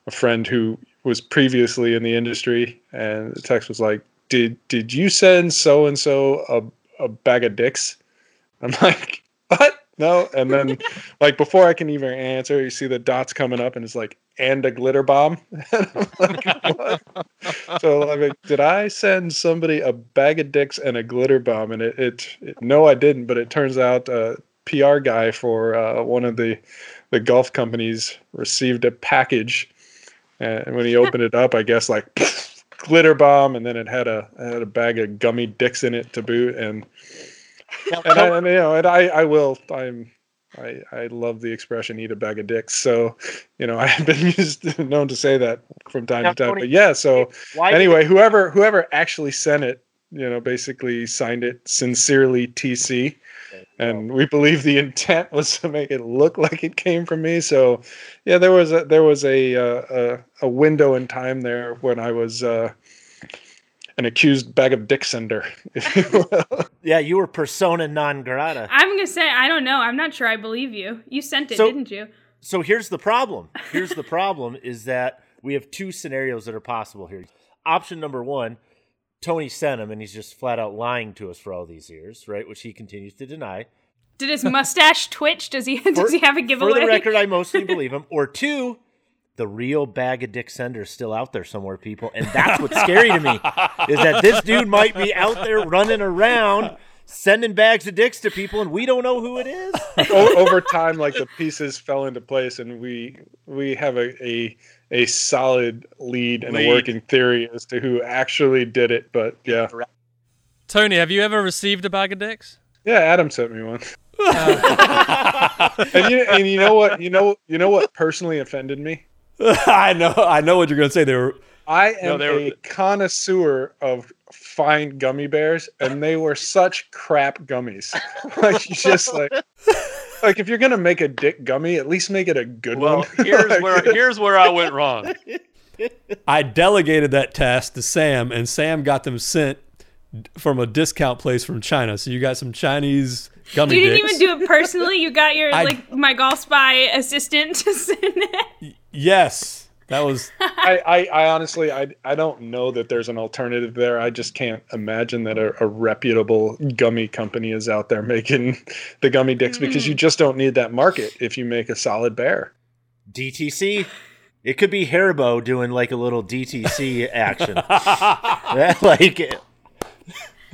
a friend who was previously in the industry, and the text was like, "Did did you send so and so a a bag of dicks?" I'm [LAUGHS] like, "What?" No, and then [LAUGHS] like before I can even answer, you see the dots coming up, and it's like, "And a glitter bomb." [LAUGHS] Like, so I'm like, did I send somebody a bag of dicks and a glitter bomb? And it, it, it no, I didn't. But it turns out a PR guy for uh, one of the the golf companies received a package, and when he opened it up, I guess like [LAUGHS] glitter bomb, and then it had a it had a bag of gummy dicks in it to boot, and and, I, and you know, and I I will I'm. I, I love the expression "eat a bag of dicks." So, you know, [LAUGHS] I have been used known to say that from time Now, to time. Tony, But yeah, so Why anyway, whoever whoever actually sent it, you know, basically signed it sincerely TC, and we believe the intent was to make it look like it came from me. So, yeah, there was a there was a uh, a, a window in time there when I was uh, an accused bag of dick sender, if you will. yeah, you were persona non grata. I'm gonna say I don't know. I'm not sure. I believe you. You sent it, So- didn't you? So here's the problem. Here's the [LAUGHS] problem is that we have two scenarios that are possible here. Option number one, Tony sent him and he's just flat out lying to us for all these years, right? Which he continues to deny. Did his mustache twitch? Does he [LAUGHS] does he have a giveaway? For the record, I mostly [LAUGHS] believe him. Or two, the real bag of dick sender is still out there somewhere, people. And that's what's scary to me is that this dude might be out there running around sending bags of dicks to people and we don't know who it is. [LAUGHS] Over time like the pieces fell into place and we we have a a, a solid lead and Lead. a working theory as to who actually did it but yeah Tony, have you ever received a bag of dicks? yeah adam sent me one [LAUGHS] [LAUGHS] and you and you know what you know you know what personally offended me [LAUGHS] I know, I know what you're gonna say. They were I am no, a connoisseur of fine gummy bears, and they were such crap gummies. [LAUGHS] like just like [LAUGHS] like if you're gonna make a dick gummy, at least make it a good well, one. here's where here's where I went wrong. I delegated that task to Sam, and Sam got them sent from a discount place from China. So you got some Chinese gummy. You didn't dicks. even do it personally. You got your I, like My Golf Spy assistant to send it. Yes. That was. [LAUGHS] I, I, I, honestly, I, I don't know that there's an alternative there. I just can't imagine that a, a reputable gummy company is out there making the gummy dicks mm. because you just don't need that market if you make a solid bear. DTC. It could be Haribo doing like a little DTC action. [LAUGHS] [LAUGHS] like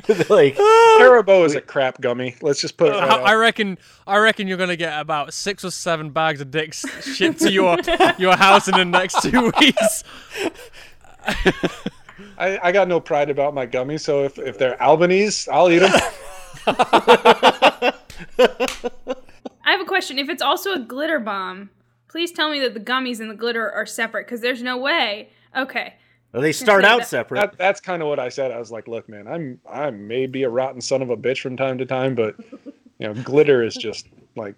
[LAUGHS] like ah. Haribo is a crap gummy. Let's just put. It uh, right I, I reckon. I reckon you're gonna get about six or seven bags of dicks shipped to your [LAUGHS] your house in the next two weeks. [LAUGHS] I, I got no pride about my gummies, so if, if they're Albanese, I'll eat them. I have a question. If it's also a glitter bomb, please tell me that the gummies and the glitter are separate because there's no way. Okay. Well, they start [LAUGHS] out that, separate. That, that's kind of what I said. I was like, "Look, man, I'm I may be a rotten son of a bitch from time to time, but you know, glitter is just like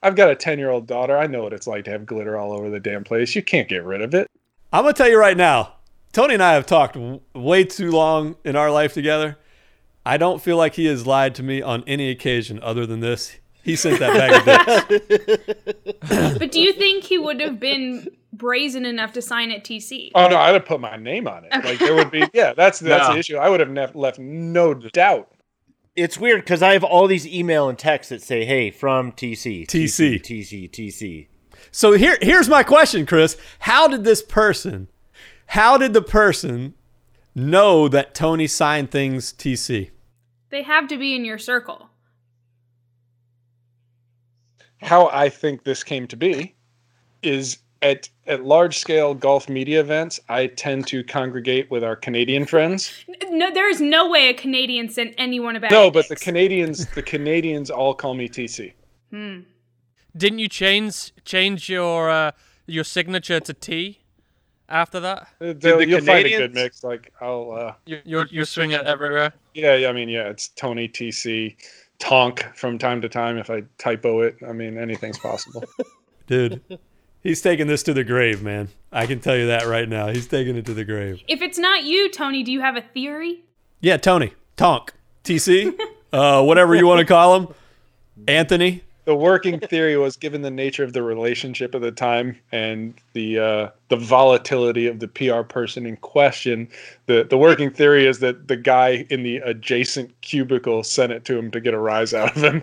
I've got a ten year old daughter. I know what it's like to have glitter all over the damn place. You can't get rid of it. I'm gonna tell you right now. Tony and I have talked w- way too long in our life together. I don't feel like he has lied to me on any occasion other than this. He sent that bag of dicks. [LAUGHS] but do you think he would have been brazen enough to sign at TC? Oh no, I'd have put my name on it. Like there would be, [LAUGHS] yeah, that's that's no. the issue. I would have ne- left no doubt. It's weird because I have all these email and texts that say, "Hey, from TC, TC, TC, TC." TC. So here, here's my question, Chris. How did this person, how did the person know that Tony signed things TC? They have to be in your circle how I think this came to be is at at large scale golf media events, I tend to congregate with our Canadian friends. No, there is no way a Canadian sent anyone about. No, but the Canadians, the Canadians all call me TC. Hmm. Didn't you change change your uh, your signature to T after that? Uh, the you'll Canadians... find a good mix. Like I'll. Uh, you you you swing it everywhere. Yeah, I mean, yeah, it's Tony TC. Tonk from time to time if I typo it. I mean, anything's possible. [LAUGHS] Dude, he's taking this to the grave, man. I can tell you that right now. He's taking it to the grave. If it's not you, Tony, do you have a theory? Yeah, Tony. Tonk. TC. [LAUGHS] uh, whatever you want to call him. Anthony the working [LAUGHS] theory was given the nature of the relationship at the time and the uh, the volatility of the PR person in question. The the working theory is that the guy in the adjacent cubicle sent it to him to get a rise out of him.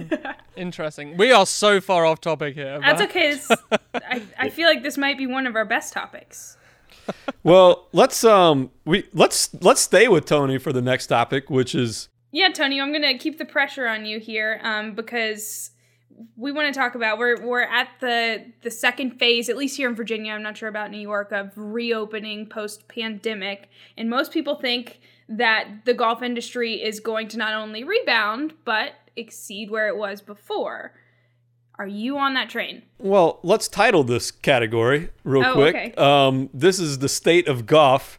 [LAUGHS] Interesting. We are so far off topic here. That's okay. I, I [LAUGHS] feel like this might be one of our best topics. well, let's um we let's let's stay with Tony for the next topic, which is yeah, Tony, I'm gonna keep the pressure on you here, um, because we want to talk about we're we're at the the second phase at least here in Virginia I'm not sure about New York of reopening post pandemic and most people think that the golf industry is going to not only rebound but exceed where it was before. Are you on that train? Well let's title this category real oh, quick. okay. um, this is the state of golf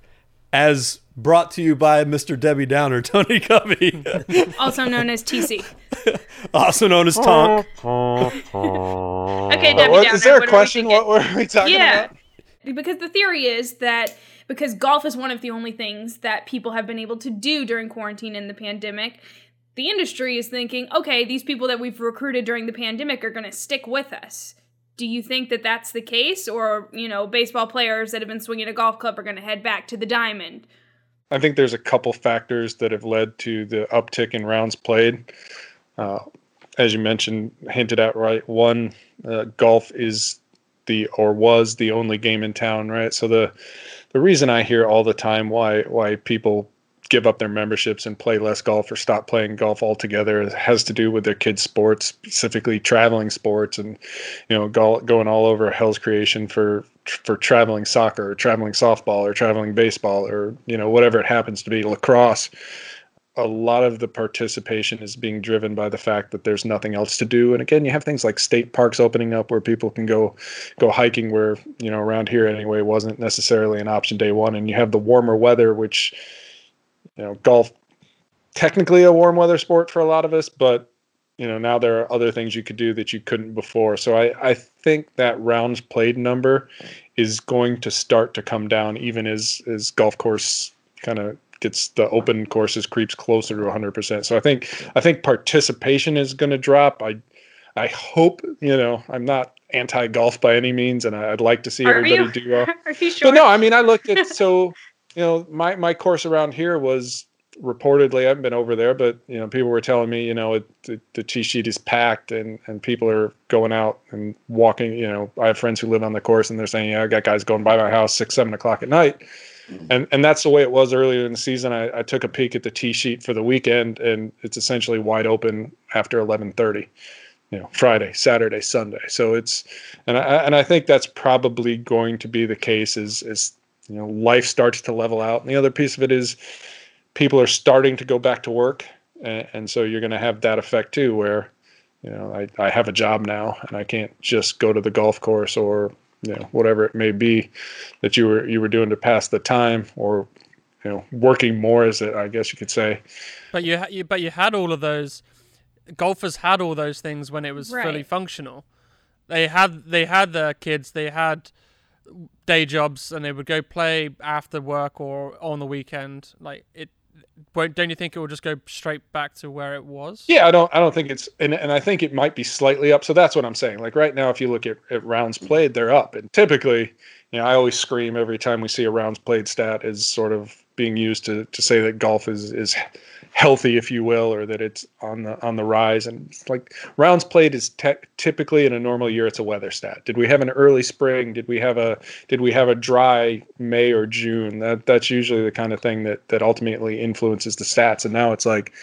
as brought to you by Mr. Debbie Downer, [LAUGHS] Tony Covey. [LAUGHS] also known as TC. [LAUGHS] also known as Tonk. okay, Debbie what, Downer. Is there a question? What were we talking yeah. about? Because the theory is that because golf is one of the only things that people have been able to do during quarantine and the pandemic, the industry is thinking, okay, these people that we've recruited during the pandemic are going to stick with us do you think that that's the case? Or you know baseball players that have been swinging a golf club are going to head back to the diamond? I think there's a couple factors that have led to the uptick in rounds played. Uh, as you mentioned hinted at right? One uh, golf is the or was the only game in town right? So the the reason i hear all the time why why people give up their memberships and play less golf or stop playing golf altogether it has to do with their kids sports specifically traveling sports and you know go, going all over hell's creation for for traveling soccer or traveling softball or traveling baseball or you know whatever it happens to be lacrosse a lot of the participation is being driven by the fact that there's nothing else to do. And again, you have things like state parks opening up where people can go go hiking where, you know, around here anyway wasn't necessarily an option day one. And you have the warmer weather, which, you know, golf technically a warm weather sport for a lot of us, but you know, now there are other things you could do that you couldn't before. So I, I think that rounds played number is going to start to come down even as as golf course kind of gets the open courses creeps closer to 100%. So I think I think participation is going to drop. I I hope you know I'm not anti golf by any means, and I'd like to see Are everybody you? do well. [LAUGHS] Are you sure? But no, I mean I looked at so [LAUGHS] you know my my course around here was reportedly I haven't been over there, but you know people were telling me you know it, the, the tee sheet is packed and and people are going out and walking. You know I have friends who live on the course and they're saying yeah I got guys going by my house six seven o'clock at night mm-hmm. and and that's the way it was earlier in the season. I, I took a peek at the tee sheet for the weekend, and it's essentially wide open after 11:30. You know, Friday, Saturday, Sunday. So it's and I and I think that's probably going to be the case Is as you know life starts to level out. And the other piece of it is people are starting to go back to work, and, and so you're going to have that effect too, where you know I, I have a job now and I can't just go to the golf course or you know whatever it may be that you were you were doing to pass the time or you know working more as it I guess you could say. But you, you but you had all of those golfers had all those things when it was right. fully functional. They had they had their kids, they had day jobs and they would go play after work or on the weekend. Like it don't you think it will just go straight back to where it was? Yeah, I don't. I don't think it's, and, and I think it might be slightly up. So that's what I'm saying. Like right now, if you look at, at rounds played, they're up, and typically, you know, I always scream every time we see a rounds played stat is sort of being used to to say that golf is is healthy, if you will, or that it's on the on the rise. And like rounds played is te- typically in a normal year, it's a weather stat. Did we have an early spring? Did we have a did we have a dry May or June? That that's usually the kind of thing that that ultimately influences the stats. And now it's like,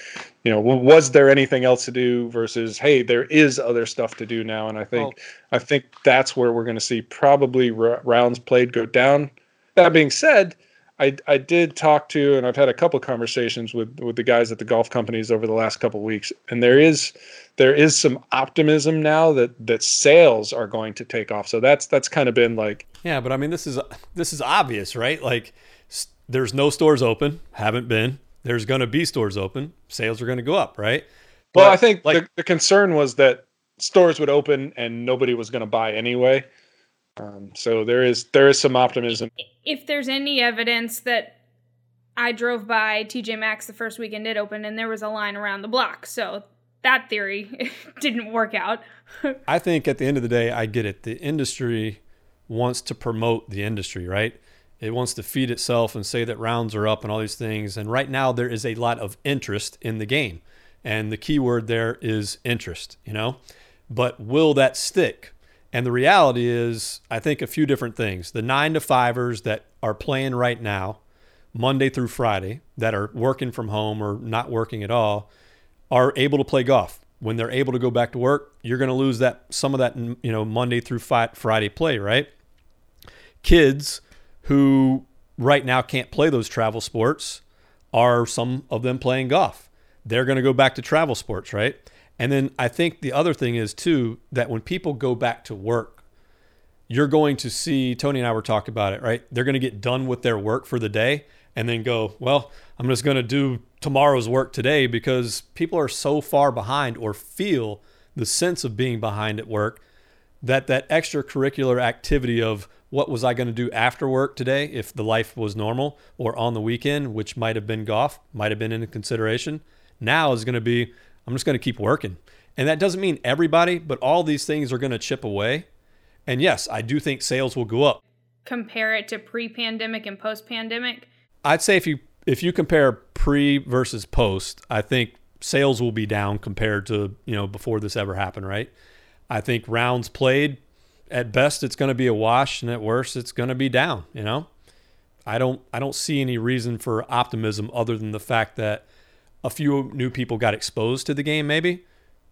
you know, was there anything else to do versus hey, there is other stuff to do now. And I think well, I think that's where we're going to see probably r- rounds played go down. That being said I, I did talk to, and I've had a couple conversations with, with the guys at the golf companies over the last couple weeks, and there is there is some optimism now that that sales are going to take off. So that's that's kind of been like yeah, but I mean this is this is obvious, right? Like there's no stores open, haven't been. There's going to be stores open, sales are going to go up, right? Well, I think like the, the concern was that stores would open and nobody was going to buy anyway. Um, so there is there is some optimism. If there's any evidence that I drove by TJ Maxx the first weekend it opened and there was a line around the block, so that theory [LAUGHS] didn't work out. [LAUGHS] I think at the end of the day, I get it. The industry wants to promote the industry, right? It wants to feed itself and say that rounds are up and all these things. And right now, there is a lot of interest in the game. And the key word there is interest, you know? But will that stick? And the reality is, I think a few different things. The nine to fivers that are playing right now, Monday through Friday, that are working from home or not working at all, are able to play golf. When they're able to go back to work, you're going to lose that some of that mm, you know Monday through Friday play, right? Kids who right now can't play those travel sports are some of them playing golf. They're going to go back to travel sports, right? And then I think the other thing is too that when people go back to work, you're going to see Tony and I were talking about it, right? They're going to get done with their work for the day and then go, well, I'm just going to do tomorrow's work today because people are so far behind or feel the sense of being behind at work that that extracurricular activity of what was I going to do after work today if the life was normal or on the weekend, which might have been golf, might have been in consideration, now is going to be I'm just going to keep working. And that doesn't mean everybody, but all these things are going to chip away. And yes, I do think sales will go up. Compare it to pre-pandemic and post-pandemic. I'd say if you if you compare pre versus post, I think sales will be down compared to, you know, before this ever happened, right? I think rounds played at best it's going to be a wash and at worst it's going to be down, you know? I don't I don't see any reason for optimism other than the fact that a few new people got exposed to the game, maybe,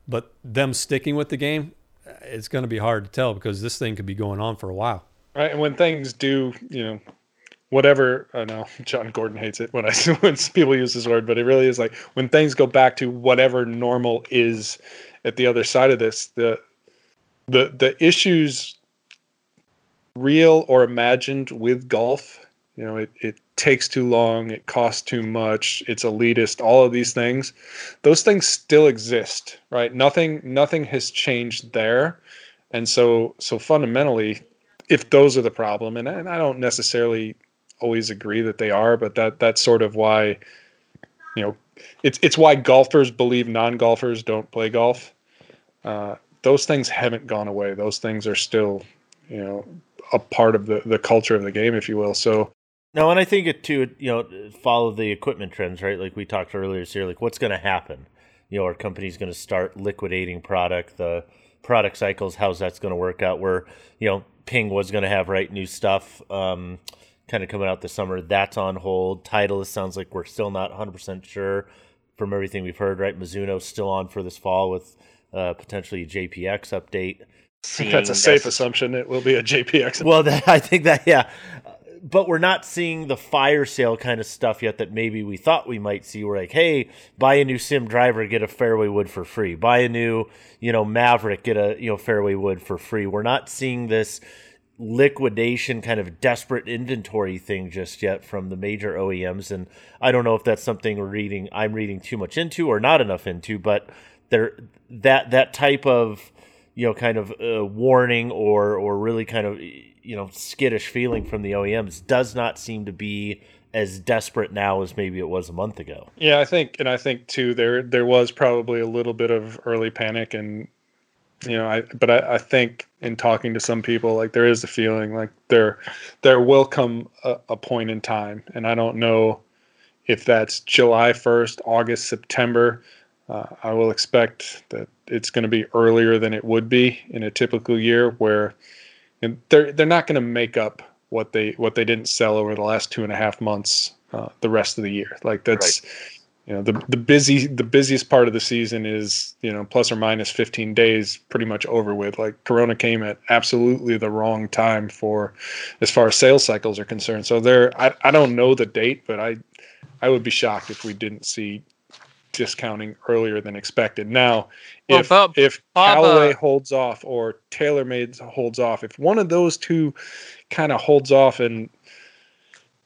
but them sticking with the game, it's going to be hard to tell because this thing could be going on for a while. Right, and when things do, you know, whatever I know [LAUGHS] John Gordon hates it when I [LAUGHS] when people use this word, but it really is like when things go back to whatever normal is at the other side of this, the the the issues real or imagined with golf, you know, it, it takes too long, it costs too much, it's elitist, all of these things, those things still exist, right? Nothing nothing has changed there. And so so fundamentally, if those are the problem, and, and I don't necessarily always agree that they are, but that that's sort of why you know it's it's why golfers believe non-golfers don't play golf. Uh, those things haven't gone away. Those things are still, you know, a part of the the culture of the game, if you will. So no, and I think it too. You know, follow the equipment trends, right? Like we talked earlier here. Like what's going to happen? You know, our company's going to start liquidating product. The product cycles, how's that's going to work out? Where you know, Ping was going to have right new stuff. Um, kind of coming out this summer. That's on hold. Titleist sounds like we're still not 100% sure from everything we've heard, right? Mizuno's still on for this fall with uh, potentially a JPX update. That's a safe assumption. It will be a JPX. Well, that, [LAUGHS] I think that, yeah. But we're not seeing the fire sale kind of stuff yet that maybe we thought we might see. We're like, hey, buy a new SIM driver, get a fairway wood for free. Buy a new, you know, Mavrik, get a, you know, fairway wood for free. We're not seeing this liquidation kind of desperate inventory thing just yet from the major OEMs and I don't know if that's something we're reading I'm reading too much into or not enough into but there that that type of you know kind of uh, warning or or really kind of you know skittish feeling from the OEMs does not seem to be as desperate now as maybe it was a month ago. Yeah, I think and I think too there there was probably a little bit of early panic and you know, I but I, I think in talking to some people, like there is a feeling like there there will come a, a point in time, and I don't know if that's July first, August, September. Uh, I will expect that it's going to be earlier than it would be in a typical year, where they're they're not going to make up what they what they didn't sell over the last two and a half months uh, the rest of the year. Like that's right you know the the busy the busiest part of the season is you know plus or minus 15 days pretty much over with. Like corona came at absolutely the wrong time for as far as sales cycles are concerned. So there i, I don't know the date but i i would be shocked if we didn't see discounting earlier than expected. Now well, if Bob, if Callaway uh, holds off or TaylorMade holds off if one of those two kind of holds off and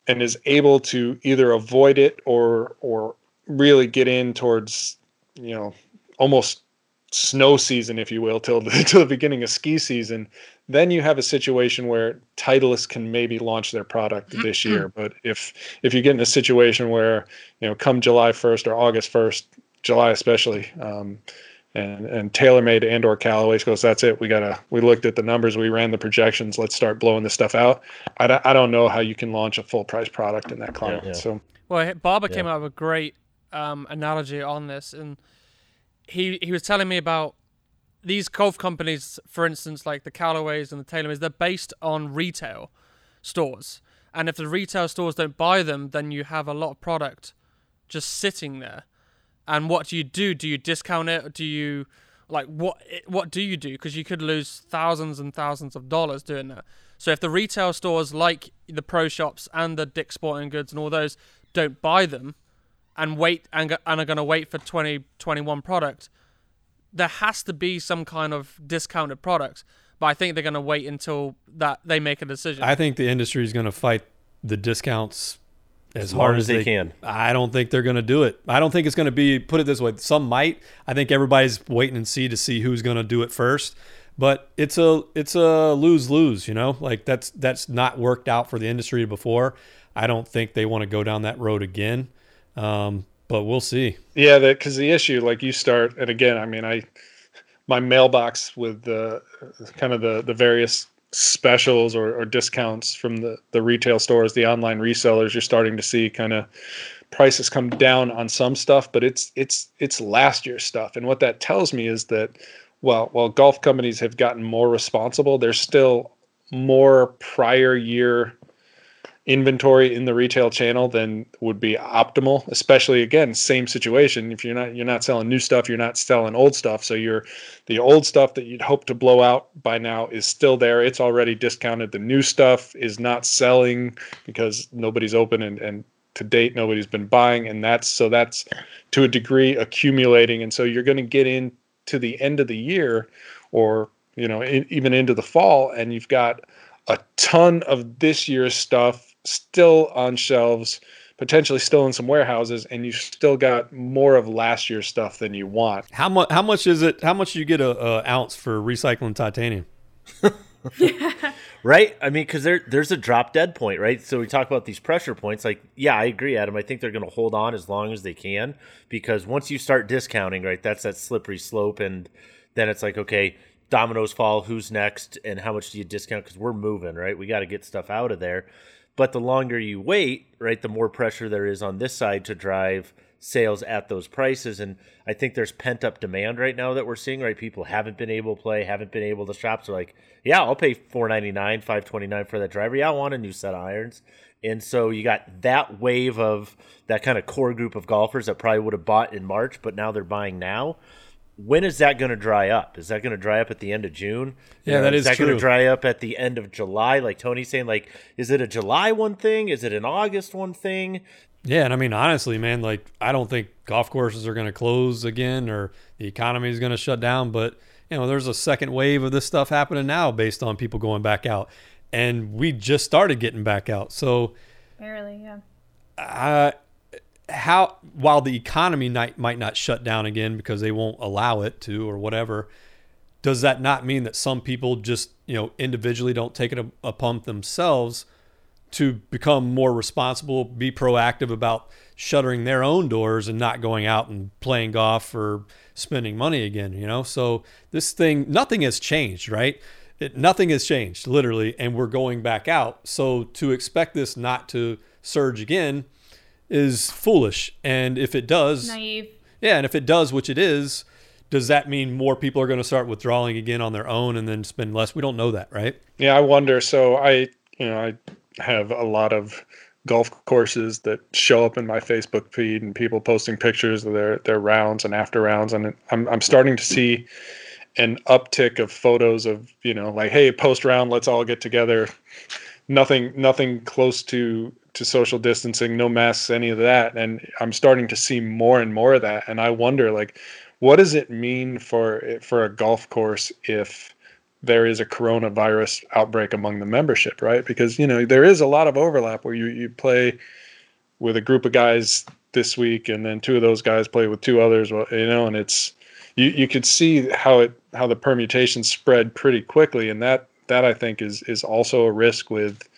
and is able to either avoid it or or really get in towards you know almost snow season, if you will, till the, [LAUGHS] till the beginning of ski season, then you have a situation where Titleist can maybe launch their product mm-hmm. this year. But if if you get in a situation where you know come July 1st or August 1st, July especially, um, and and TaylorMade and or Callaway goes, that's it. We gotta we looked at the numbers, we ran the projections. Let's start blowing this stuff out. I, don't, I don't know how you can launch a full price product in that climate. Yeah, yeah. So well, Barber yeah. came out with a great um, analogy on this, and he he was telling me about these golf companies, for instance, like the Callaways and the TaylorMades, they're based on retail stores, and if the retail stores don't buy them, then you have a lot of product just sitting there. And what do you do? Do you discount it? Do you like what what do you do because you could lose thousands and thousands of dollars doing that so if the retail stores like the pro shops and the dick sporting goods and all those don't buy them and wait and, and are going to wait for 2021 product, there has to be some kind of discounted products. But I think they're going to wait until that they make a decision. I think the industry is going to fight the discounts as, as hard as, they, they, can. I don't think they're going to do it. I don't think it's going to be put it this way. Some might. I think everybody's waiting and see to see who's going to do it first. But it's a it's a lose lose. You know, like that's that's not worked out for the industry before. I don't think they want to go down that road again. Um, but we'll see. Yeah, because the issue, like you start, and again, I mean, I my mailbox with the kind of the the various specials or, or discounts from the the retail stores, the online resellers, you're starting to see kind of prices come down on some stuff, but it's it's it's last year's stuff, and what that tells me is that well, while golf companies have gotten more responsible, there's still more prior year inventory in the retail channel, then would be optimal. Especially again, same situation. If you're not you're not selling new stuff, you're not selling old stuff. So you're the old stuff that you'd hope to blow out by now is still there. It's already discounted. The new stuff is not selling because nobody's open and, and to date nobody's been buying and that's so that's to a degree accumulating and so you're going to get into the end of the year or you know in, even into the fall and you've got a ton of this year's stuff still on shelves, potentially still in some warehouses, and you still got more of last year's stuff than you want. How much? How much is it? How much do you get a, a ounce for recycling titanium? [LAUGHS] right? I mean, because there there's a drop dead point, right? So we talk about these pressure points. Like, yeah, I agree, Adam. I think they're going to hold on as long as they can because once you start discounting, right, that's that slippery slope, and then it's like, okay, dominoes fall. Who's next, and how much do you discount? Because we're moving, right? We got to get stuff out of there. But the longer you wait, right, the more pressure there is on this side to drive sales at those prices. And I think there's pent up demand right now that we're seeing, right? People haven't been able to play, haven't been able to shop. So like, yeah, I'll pay four ninety nine, five twenty nine for that driver. Yeah, I want a new set of irons. And so you got that wave of that kind of core group of golfers that probably would have bought in March, but now they're buying now when is that going to dry up? Is that going to dry up at the end of June? Yeah, that is, is that going to dry up at the end of July? Like Tony's saying, like, is it a July one thing? Is it an August one thing? Yeah, and I mean honestly, man, like I don't think golf courses are going to close again or the economy is going to shut down, but you know, there's a second wave of this stuff happening now based on people going back out, and we just started getting back out. So barely, yeah. Uh, how while the economy might might not shut down again because they won't allow it to or whatever does that not mean that some people just you know individually don't take it a upon themselves to become more responsible be proactive about shuttering their own doors and not going out and playing golf or spending money again you know? So this thing nothing has changed right? It, nothing has changed literally and we're going back out. So to expect this not to surge again is foolish. And if it does, naive. Yeah, and if it does, which it is, does that mean more people are going to start withdrawing again on their own and then spend less? We don't know that, right? Yeah, I wonder. So I, you know, I have a lot of golf courses that show up in my Facebook feed and people posting pictures of their their rounds and after rounds, and I'm I'm starting to see an uptick of photos of you know like hey post round let's all get together nothing nothing close to to social distancing, no masks, any of that. And I'm starting to see more and more of that. And I wonder, like, what does it mean for for a golf course if there is a coronavirus outbreak among the membership, right? Because you know there is a lot of overlap where you you play with a group of guys this week, and then two of those guys play with two others, you know, and it's you you could see how it how the permutations spread pretty quickly, and that that I think is is also a risk with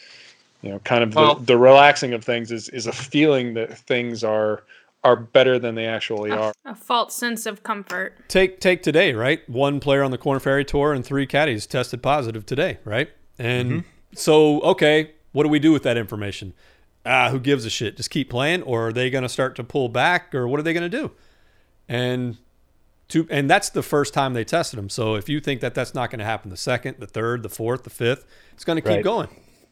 you know kind of well, the, the relaxing of things is is a feeling that things are are better than they actually a, are. A false sense of comfort. Take take today, right? One player on the Korn Ferry Tour and three caddies tested positive today, right? And mm-hmm. so, okay, what do we do with that information? Ah, who gives a shit? Just keep playing, or are they going to start to pull back, or what are they going to do? And to and that's the first time they tested them. So if you think that that's not going to happen, the second, the third, the fourth, the fifth, it's going to keep right. going.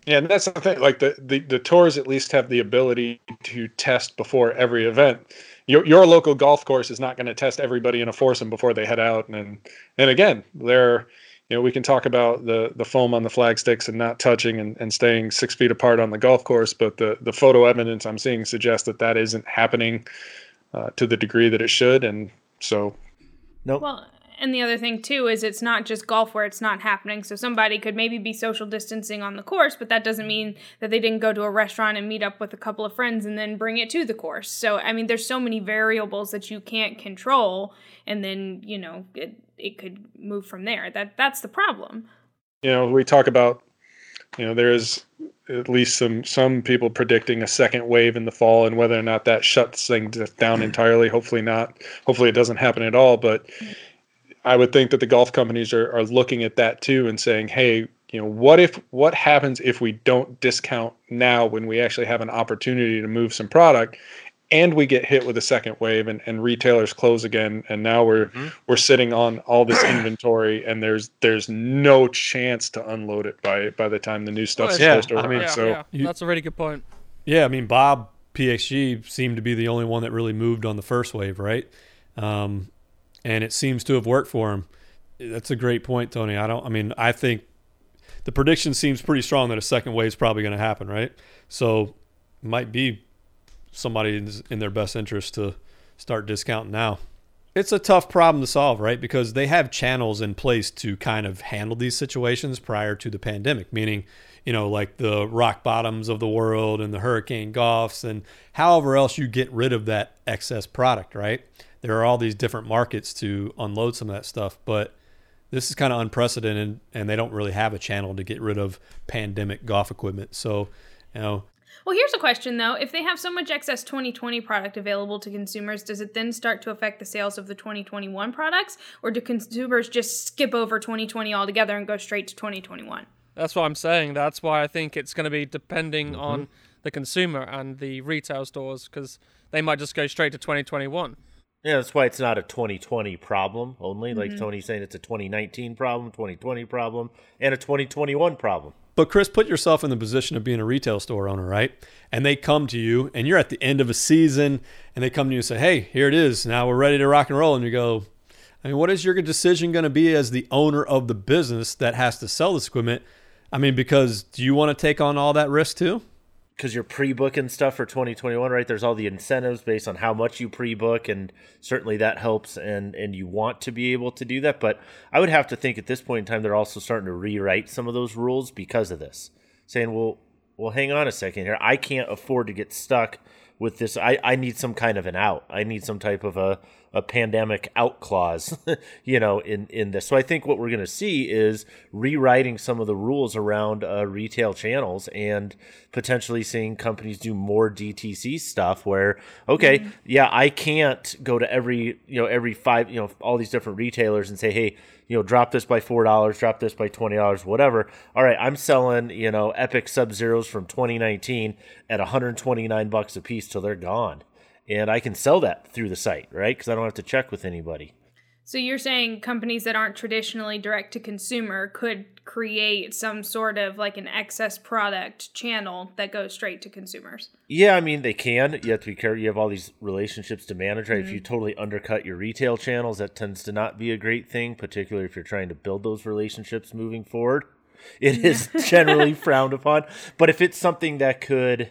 Yeah, and that's the thing. Like the, the, the tours at least have the ability to test before every event. Your your local golf course is not going to test everybody in a foursome before they head out. And and again, they're you know we can talk about the the foam on the flag sticks and not touching and, and staying six feet apart on the golf course, but the the photo evidence I'm seeing suggests that that isn't happening uh, to the degree that it should. And so, no. Nope. Well, and the other thing too is it's not just golf where it's not happening. So somebody could maybe be social distancing on the course, but that doesn't mean that they didn't go to a restaurant and meet up with a couple of friends and then bring it to the course. So I mean, there's so many variables that you can't control, and then you know it it could move from there. That that's the problem. You know, we talk about you know there is at least some some people predicting a second wave in the fall and whether or not that shuts things down [CLEARS THROAT] entirely hopefully not hopefully it doesn't happen at all but I would think that the golf companies are, are looking at that too and saying, hey, you know, what if what happens if we don't discount now when we actually have an opportunity to move some product and we get hit with a second wave and, and retailers close again and now we're mm-hmm. we're sitting on all this [CLEARS THROAT] inventory and there's there's no chance to unload it by by the time the new stuff's yeah, supposed to arrive. Yeah, so yeah. that's a really good point. Yeah, I mean Bob PXG seemed to be the only one that really moved on the first wave, right? Um, and it seems to have worked for him. That's a great point, Tony. I don't. I mean, I think the prediction seems pretty strong that a second wave is probably going to happen, right? So, might be somebody in their best interest to start discounting now. It's a tough problem to solve, right? Because they have channels in place to kind of handle these situations prior to the pandemic, meaning, you know, like the rock bottoms of the world and the hurricane golfs and however else you get rid of that excess product, right? There are all these different markets to unload some of that stuff, but this is kind of unprecedented and they don't really have a channel to get rid of pandemic golf equipment. So, you know, well, here's a question though. If they have so much excess 2020 product available to consumers, does it then start to affect the sales of the 2021 products? Or do consumers just skip over 2020 altogether and go straight to 2021? That's what I'm saying. That's why I think it's going to be depending mm-hmm. on the consumer and the retail stores because they might just go straight to 2021. Yeah, that's why it's not a 2020 problem only. Like mm-hmm. Tony's saying, it's a 2019 problem, 2020 problem, and a 2021 problem. But Chris, put yourself in the position of being a retail store owner, right? And they come to you and you're at the end of a season and they come to you and say, Hey, here it is. Now we're ready to rock and roll. And you go, I mean, what is your decision going to be as the owner of the business that has to sell this equipment? I mean, because do you want to take on all that risk too? Because you're pre-booking stuff for 2021 right? There's all the incentives based on how much you pre-book and certainly that helps and and you want to be able to do that. But i would have to think at this point in time they're also starting to rewrite some of those rules because of this. Saying well well hang on a second here. I can't afford to get stuck with this. I, I need some kind of an out. I need some type of a a pandemic out clause, [LAUGHS] you know, in in this. So I think what we're going to see is rewriting some of the rules around uh, retail channels and potentially seeing companies do more DTC stuff. Where okay, mm-hmm. yeah, I can't go to every you know every five you know all these different retailers and say, hey, you know, drop this by four dollars, drop this by twenty dollars, whatever. All right, I'm selling you know Epic Sub Zeros from 2019 at 129 bucks a piece till they're gone and I can sell that through the site, right? Because I don't have to check with anybody. So you're saying companies that aren't traditionally direct to consumer could create some sort of like an excess product channel that goes straight to consumers. Yeah, I mean they can. You have to be careful. You have all these relationships to manage, right? Mm-hmm. If you totally undercut your retail channels, that tends to not be a great thing, particularly if you're trying to build those relationships moving forward. It [LAUGHS] is generally frowned upon. But if it's something that could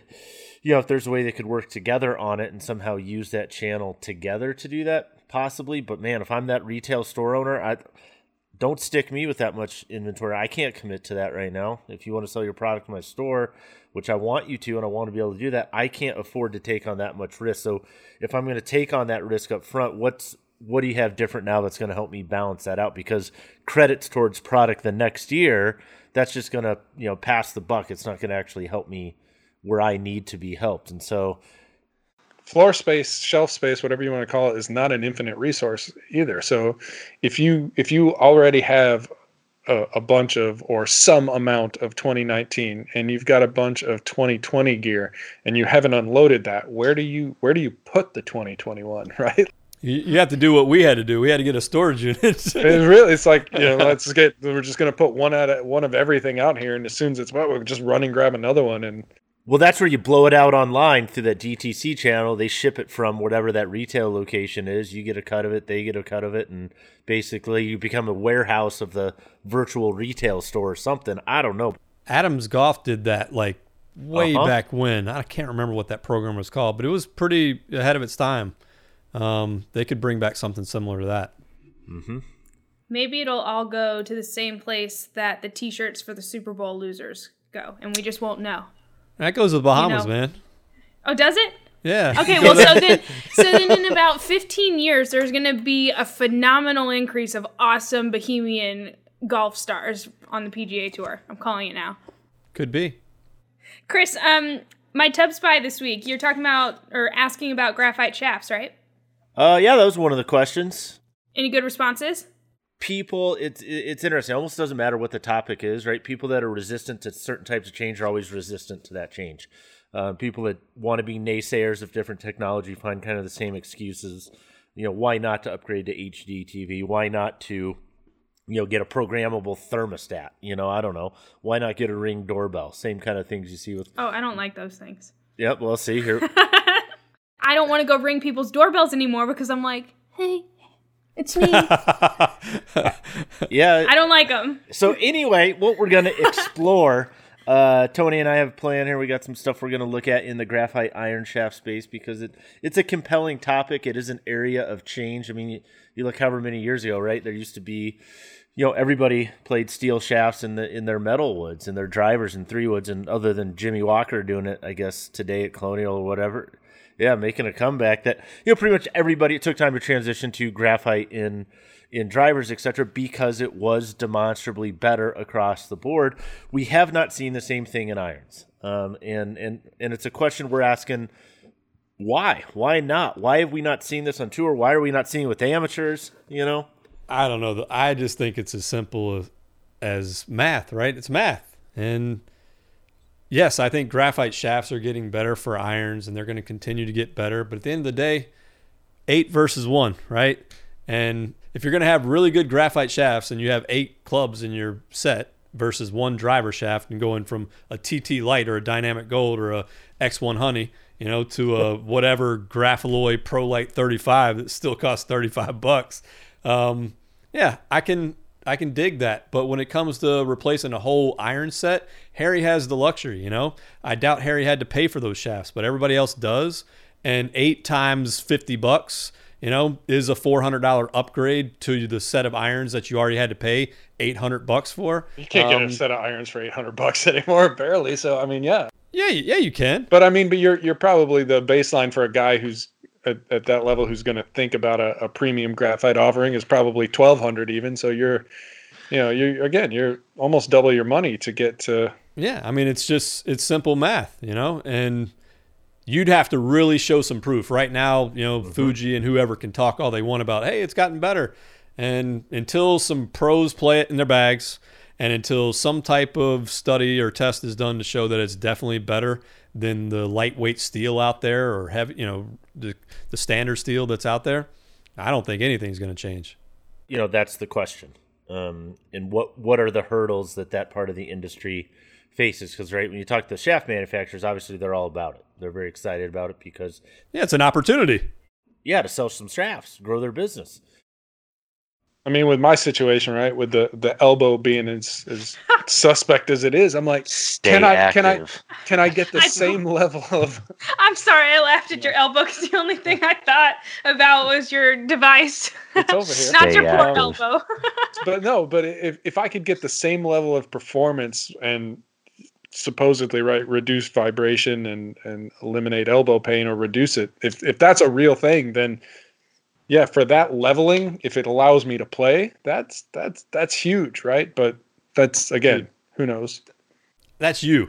you know, if there's a way they could work together on it and somehow use that channel together to do that, possibly. But man, if I'm that retail store owner, I don't stick me with that much inventory. I can't commit to that right now. If you want to sell your product in my store, which I want you to, and I want to be able to do that, I can't afford to take on that much risk. So if I'm going to take on that risk up front, what's what do you have different now that's going to help me balance that out? Because credits towards product the next year, that's just going to you know pass the buck. It's not going to actually help me where I need to be helped. And so floor space, shelf space, whatever you want to call it, is not an infinite resource either. So if you if you already have a, a, bunch of or some amount of 2019 and you've got a bunch of 2020 gear and you haven't unloaded that, where do you where do you put the 2021, [LAUGHS] right? You have to do what we had to do. We had to get a storage unit. [LAUGHS] it's really, it's like you know, let's get. We're just going to put one out of one of everything out here, and as soon as it's wet, we'll just run and grab another one, and well, that's where you blow it out online through that DTC channel. They ship it from whatever that retail location is. You get a cut of it, they get a cut of it, and basically you become a warehouse of the virtual retail store or something. I don't know. Adams Golf did that like way uh-huh. back when. I can't remember what that program was called, but it was pretty ahead of its time. Um, they could bring back something similar to that. Mm-hmm. Maybe it'll all go to the same place that the T-shirts for the Super Bowl losers go, and we just won't know. That goes with Bahamas, you know? man. Oh, does it? Yeah. Okay, well, so then, so then in about 15 years, there's going to be a phenomenal increase of awesome Bahamian golf stars on the PGA Tour. I'm calling it now. Could be. Chris, um, my tub spy this week, you're talking about or asking about graphite shafts, right? Uh, yeah, that was one of the questions. Any good responses? People it's it's interesting it almost doesn't matter what the topic is right people that are resistant to certain types of change are always resistant to that change Uh, people that want to be naysayers of different technology find kind of the same excuses. You know, why not to upgrade to HD TV? Why not to you know, get a programmable thermostat. You know, I don't know. Why not get a ring doorbell? Same kind of things you see with. Oh, I don't like those things. Yep. Well, see here. [LAUGHS] I don't want to go ring people's doorbells anymore because I'm like, hey, it's me. [LAUGHS] [LAUGHS] yeah. I don't like them. So anyway, what we're gonna [LAUGHS] explore. Uh, Tony and I have a plan here. We got some stuff we're going to look at in the graphite iron shaft space because it it's a compelling topic. It is an area of change. I mean, you, you look however many years ago, right? There used to be you know everybody played steel shafts in the in their metal woods and their drivers and three woods and other than Jimmy Walker doing it I guess today at Colonial or whatever yeah making a comeback that you know pretty much everybody it took time to transition to graphite in in drivers etc because it was demonstrably better across the board we have not seen the same thing in irons um, and and and it's a question we're asking why why not why have we not seen this on tour why are we not seeing it with amateurs you know I don't know. I just think it's as simple as, as math, right? It's math. And yes, I think graphite shafts are getting better for irons and they're going to continue to get better. But at the end of the day, eight versus one, right? And if you're going to have really good graphite shafts and you have eight clubs in your set versus one driver shaft and going from a TT light or a dynamic gold or a X1 honey, you know, to a [LAUGHS] whatever Graphalloy Pro Light 35 that still costs 35 bucks um, yeah, I can I can dig that. But when it comes to replacing a whole iron set, Harry has the luxury. You know, I doubt Harry had to pay for those shafts, but everybody else does. And eight times fifty bucks, you know, is a four hundred dollar upgrade to the set of irons that you already had to pay eight hundred bucks for. You can't um, get a um, set of irons for eight hundred bucks [LAUGHS] anymore, barely. So I mean, yeah. Yeah, yeah, you can. But I mean, but you're you're probably the baseline for a guy who's at, at that level who's going to think about a, a, premium graphite offering is probably 1200 even so you're you know you're again you're almost double your money to get to yeah i mean it's just it's simple math you know and you'd have to really show some proof right now you know mm-hmm. fuji and whoever can talk all they want about hey it's gotten better and until some pros play it in their bags and until some type of study or test is done to show that it's definitely better than the lightweight steel out there or heavy, you know, the, the standard steel that's out there, I don't think anything's going to change. You know, that's the question. Um, and what what are the hurdles that that part of the industry faces? Because right when you talk to the shaft manufacturers, obviously they're all about it. They're very excited about it because yeah, it's an opportunity. Yeah, to sell some shafts, grow their business. I mean, with my situation, right, with the the elbow being as, as [LAUGHS] suspect as it is, I'm like, Stay can active. I can I can I get the [LAUGHS] I same know. level of? [LAUGHS] I'm sorry, I laughed at your elbow because the only thing I thought about was your device. It's over here, not your poor elbow. but no, but if if I could get the same level of performance and supposedly right reduce vibration and and eliminate elbow pain or reduce it, if if that's a real thing, then yeah, for that leveling, if it allows me to play, that's that's that's huge, right? But that's again, who knows? That's you.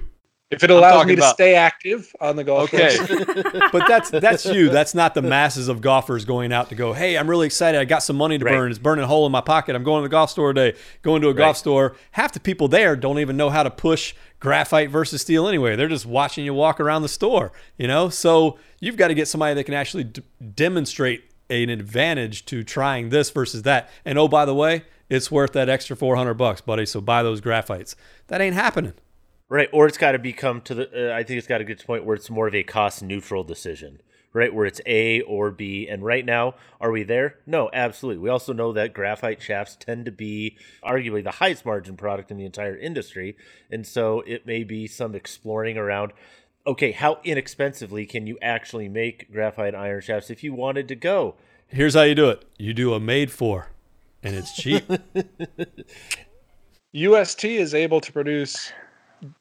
If it allows me to about, stay active on the golf okay. [LAUGHS] but that's that's you. That's not the masses of golfers going out to go. Hey, I'm really excited. I got some money to right. burn. It's burning a hole in my pocket. I'm going to the golf store today. Going to a right. golf store. Half the people there don't even know how to push graphite versus steel anyway. They're just watching you walk around the store. You know, so you've got to get somebody that can actually d- demonstrate an advantage to trying this versus that. And oh, by the way, it's worth that extra 400 bucks, buddy. So buy those graphites. That ain't happening. Right. Or it's got to become to the, uh, I think it's got to get to the point where it's more of a cost neutral decision, right? Where it's A or B. And right now, are we there? No, absolutely. We also know that graphite shafts tend to be arguably the highest margin product in the entire industry. And so it may be some exploring around okay, how inexpensively can you actually make graphite iron shafts if you wanted to go? Here's how you do it you do a made for, and it's cheap. [LAUGHS] UST is able to produce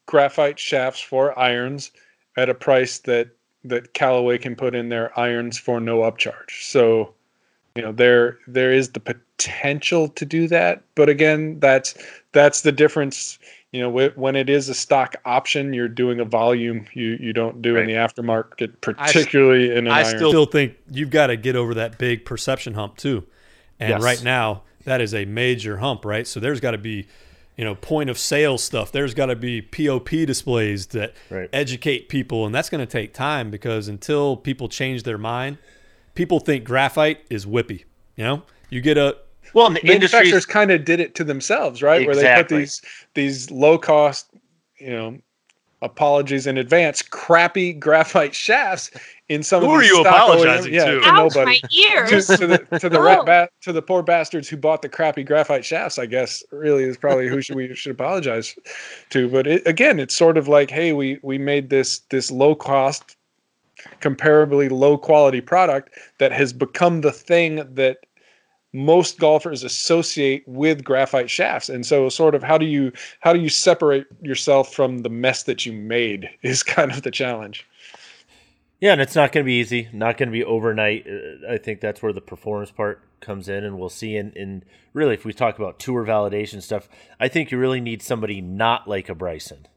graphite shafts for irons at a price that that Callaway can put in their irons for no upcharge. So, you know, there there is the potential to do that, but again, that's that's the difference you know when it is a stock option you're doing a volume you you don't do right. in the aftermarket particularly I, in an I iron. still think you've got to get over that big perception hump too and yes. right now that is a major hump right so there's got to be you know point of sale stuff. There's got to be POP displays that Right. educate people, and that's going to take time because until people change their mind, people think graphite is whippy. You know, you get a Well, the industry manufacturers kind of did it to themselves, right? Where they put these these low cost, you know, apologies in advance, crappy graphite shafts in some Who of are these you stock OEM apologizing yeah, to? to Ouch, nobody. my To, ears. to the to the Oh. ba- to the poor bastards who bought the crappy graphite shafts, I guess really is probably who should we should apologize to. But it, again, it's sort of like, hey, we we made this this low cost, comparably low quality product that has become the thing that most golfers associate with graphite shafts and so sort of how do you how do you separate yourself from the mess that you made [LAUGHS] is kind of the challenge Yeah, and it's not going to be easy. Not going to be overnight. Uh, I think that's where the performance part comes in, and we'll see. In, in really, if we talk about tour validation stuff, I think you really need somebody not like a Bryson.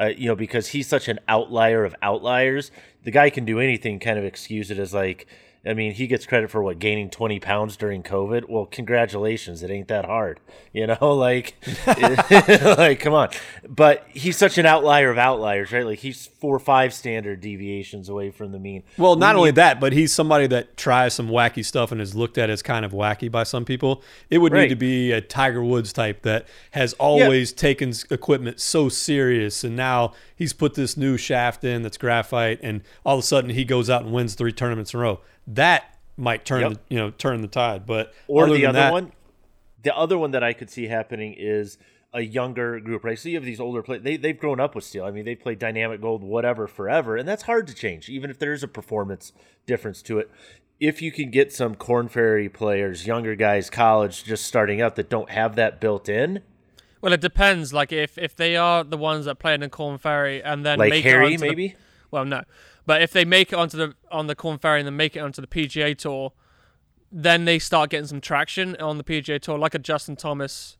Uh, you know, because he's such an outlier of outliers. The guy can do anything. Kind of excuse it as like, I mean, he gets credit for what gaining twenty pounds during COVID. Well, congratulations. It ain't that hard. You know, [LAUGHS] like, [LAUGHS] like come on. But he's such an outlier of outliers, right? Like he's four or five standard deviations away from the mean. Well, not We only need- that, but he's somebody that tries some wacky stuff and is looked at as kind of wacky by some people. It would Right. need to be a Tiger Woods type that has always taken equipment so serious, and now he's put this new shaft in that's graphite, and all of a sudden he goes out and wins three tournaments in a row. That might turn Yep. the you know turn the tide. But Or the other that- one, the other one that I could see happening is a younger group, right? So you have these older players; they they've grown up with steel. I mean, they played dynamic gold, whatever, forever, and that's hard to change, even if there is a performance difference to it. If you can get some Korn Ferry players, younger guys, college, just starting out that don't have that built in, Well, it depends. Like if if they are the ones that play in the Korn Ferry and then like make it Harry, onto the- maybe. well, no, but if they make it onto the on the Korn Ferry and then make it onto the PGA Tour, then they start getting some traction on the PGA Tour, like a Justin Thomas.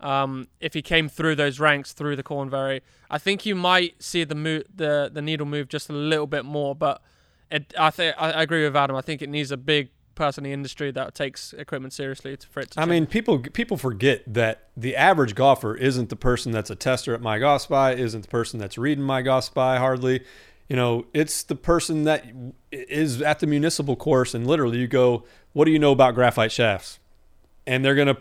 Um, if he came through those ranks through the Korn Ferry, I think you might see the mo- the the needle move just a little bit more. But it, I think I agree with Adam. I think it needs a big person in the industry that takes equipment seriously to, for it to. I change. mean, people people forget that the average golfer isn't the person that's a tester at My Golf Spy, isn't the person that's reading My Golf Spy hardly. You know, it's the person that is at the municipal course, and literally you go, "What do you know about graphite shafts?" And they're gonna,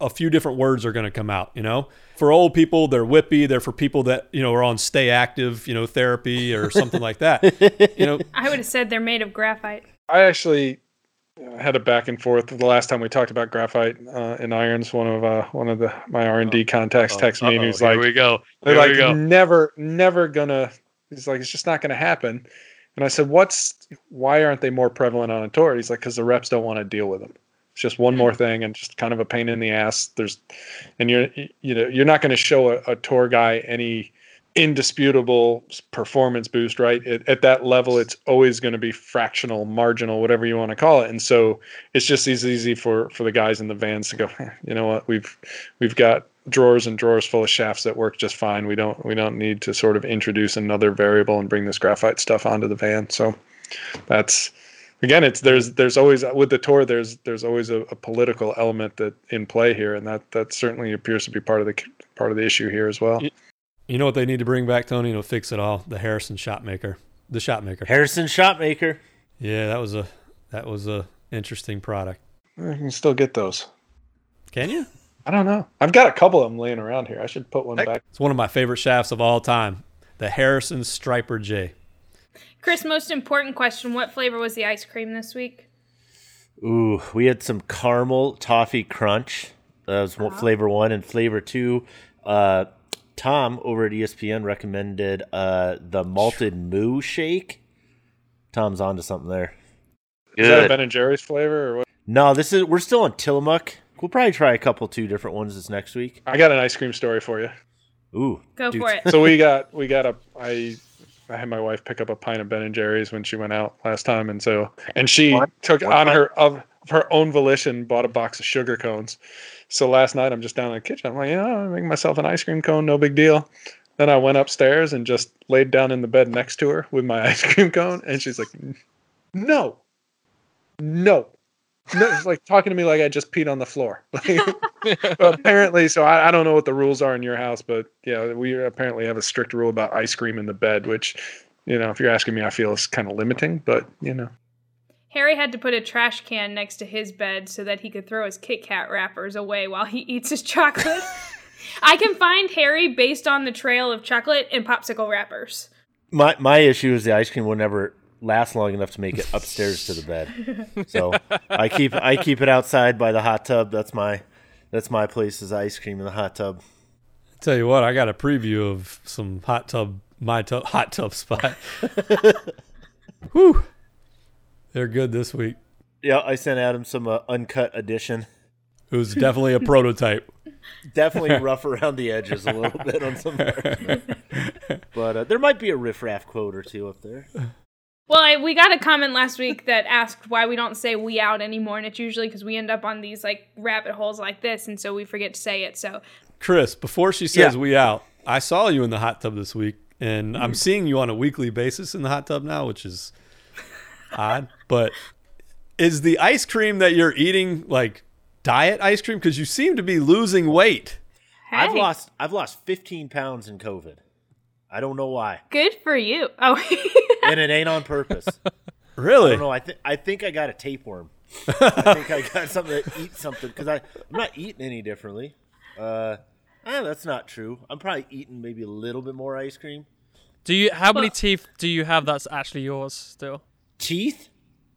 a few different words are gonna come out. You know, for old people, they're whippy. They're for people that you know are on stay active, you know, therapy or something like that. You know, [LAUGHS] I would have said they're made of graphite. i actually uh, had a back and forth the last time we talked about graphite uh, in irons one of uh, one of the my r&d contacts texted me and he was like here we go. They're Here like we go. never, never gonna. He's like, it's just not gonna happen. And I said, what's? Why aren't they more prevalent on a tour? He's like, because the reps don't want to deal with them. It's just one more thing and just kind of a pain in the ass. There's, and you're, you know, you're not going to show a, a tour guy any indisputable performance boost, right? At, at that level, it's always going to be fractional, marginal, whatever you want to call it. And so it's just as easy for for the guys in the vans to go, "Eh, you know what, we've we've got drawers and drawers full of shafts that work just fine. We don't we don't need to sort of introduce another variable and bring this graphite stuff onto the van. So that's again it's there's there's always with the tour there's there's always a, a political element that in play here and that that certainly appears to be part of the part of the issue here as well. you know what they need to bring back, Tony, to fix it all? The Harrison shot maker, the shot maker. Harrison Shotmaker. Yeah, that was a that was a interesting product. I can still get those. Can you? I don't know. I've got a couple of them laying around here. I should put one back. It's one of my favorite shafts of all time. The Harrison Striper J. Chris, most important question: What flavor was the ice cream this week? Ooh, we had some caramel toffee crunch. That was one, flavor one, and flavor two. Uh, Tom over at ESPN recommended uh, the malted moo shake. Tom's onto something there. Is that a Ben and Jerry's flavor or what? No, this is we're still on Tillamook. We'll probably try a couple two different ones this next week. I got an ice cream story for you. Ooh, Go dude, for it. so we got we got a I I had my wife pick up a pint of Ben and Jerry's when she went out last time, and so and she What? took What on her of of her own volition bought a box of sugar cones. So last night I'm just down in the kitchen. I'm like, yeah, I'm making myself an ice cream cone, no big deal. Then I went upstairs and just laid down in the bed next to her with my [LAUGHS] ice cream cone, and she's like, no, no, no, it's like talking to me like I just peed on the floor. [LAUGHS] [LAUGHS] apparently, so I, I don't know what the rules are in your house, but yeah, we apparently have a strict rule about ice cream in the bed, which, you know, if you're asking me, I feel is kind of limiting, but you know. Harry had to put a trash can next to his bed so that he could throw his Kit Kat wrappers away while he eats his chocolate. [LAUGHS] I can find Harry based on the trail of chocolate and popsicle wrappers. My my issue is the ice cream will never last long enough to make it upstairs to the bed. [LAUGHS] So I keep I keep it outside by the hot tub. That's my that's my place is ice cream in the hot tub. I'll tell you what, I got a preview of some hot tub my tub [LAUGHS] hot tub spot. [LAUGHS] Whew. They're good this week. Yeah, I sent Adam some uh, uncut edition. It was definitely a prototype. Definitely rough around the edges a little bit on some but uh, there might be a riffraff quote or two up there. Well, I, we got a comment last week that asked why we don't say "we out" anymore, and it's usually because we end up on these like rabbit holes like this, and so we forget to say it. So, Chris, before she says yeah. "we out," I saw you in the hot tub this week, and I'm mm-hmm. seeing you on a weekly basis in the hot tub now, which is odd. But is the ice cream that you're eating like diet ice cream? Because you seem to be losing weight. Hey. I've lost I've lost 15 pounds in COVID. I don't know why. Good for you. Oh, [LAUGHS] and it ain't on purpose. [LAUGHS] Really? I don't know. I think I think I got a tapeworm. I think I got something to eat something because I'm not eating any differently. Uh, eh, that's not true. I'm probably eating maybe a little bit more ice cream. Do you? How many teeth do you have? That's actually yours still. Teeth?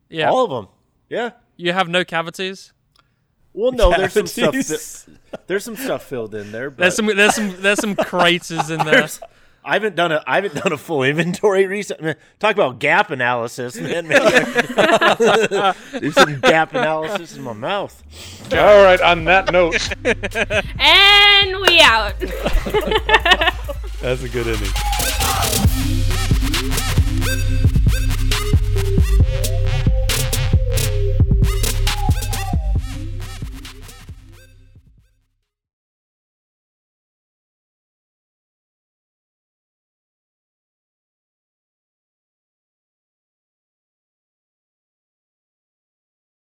Yeah, all of them. Yeah. You have no cavities. Well, no, there's some stuff. That, there's some stuff filled in there. But. There's some. There's some. There's some craters in [LAUGHS] there. I haven't done a I haven't done a full inventory recently. Talk about gap analysis, man. Do [LAUGHS] some gap analysis in my mouth. All right. On that note, and we out. [LAUGHS] That's a good ending.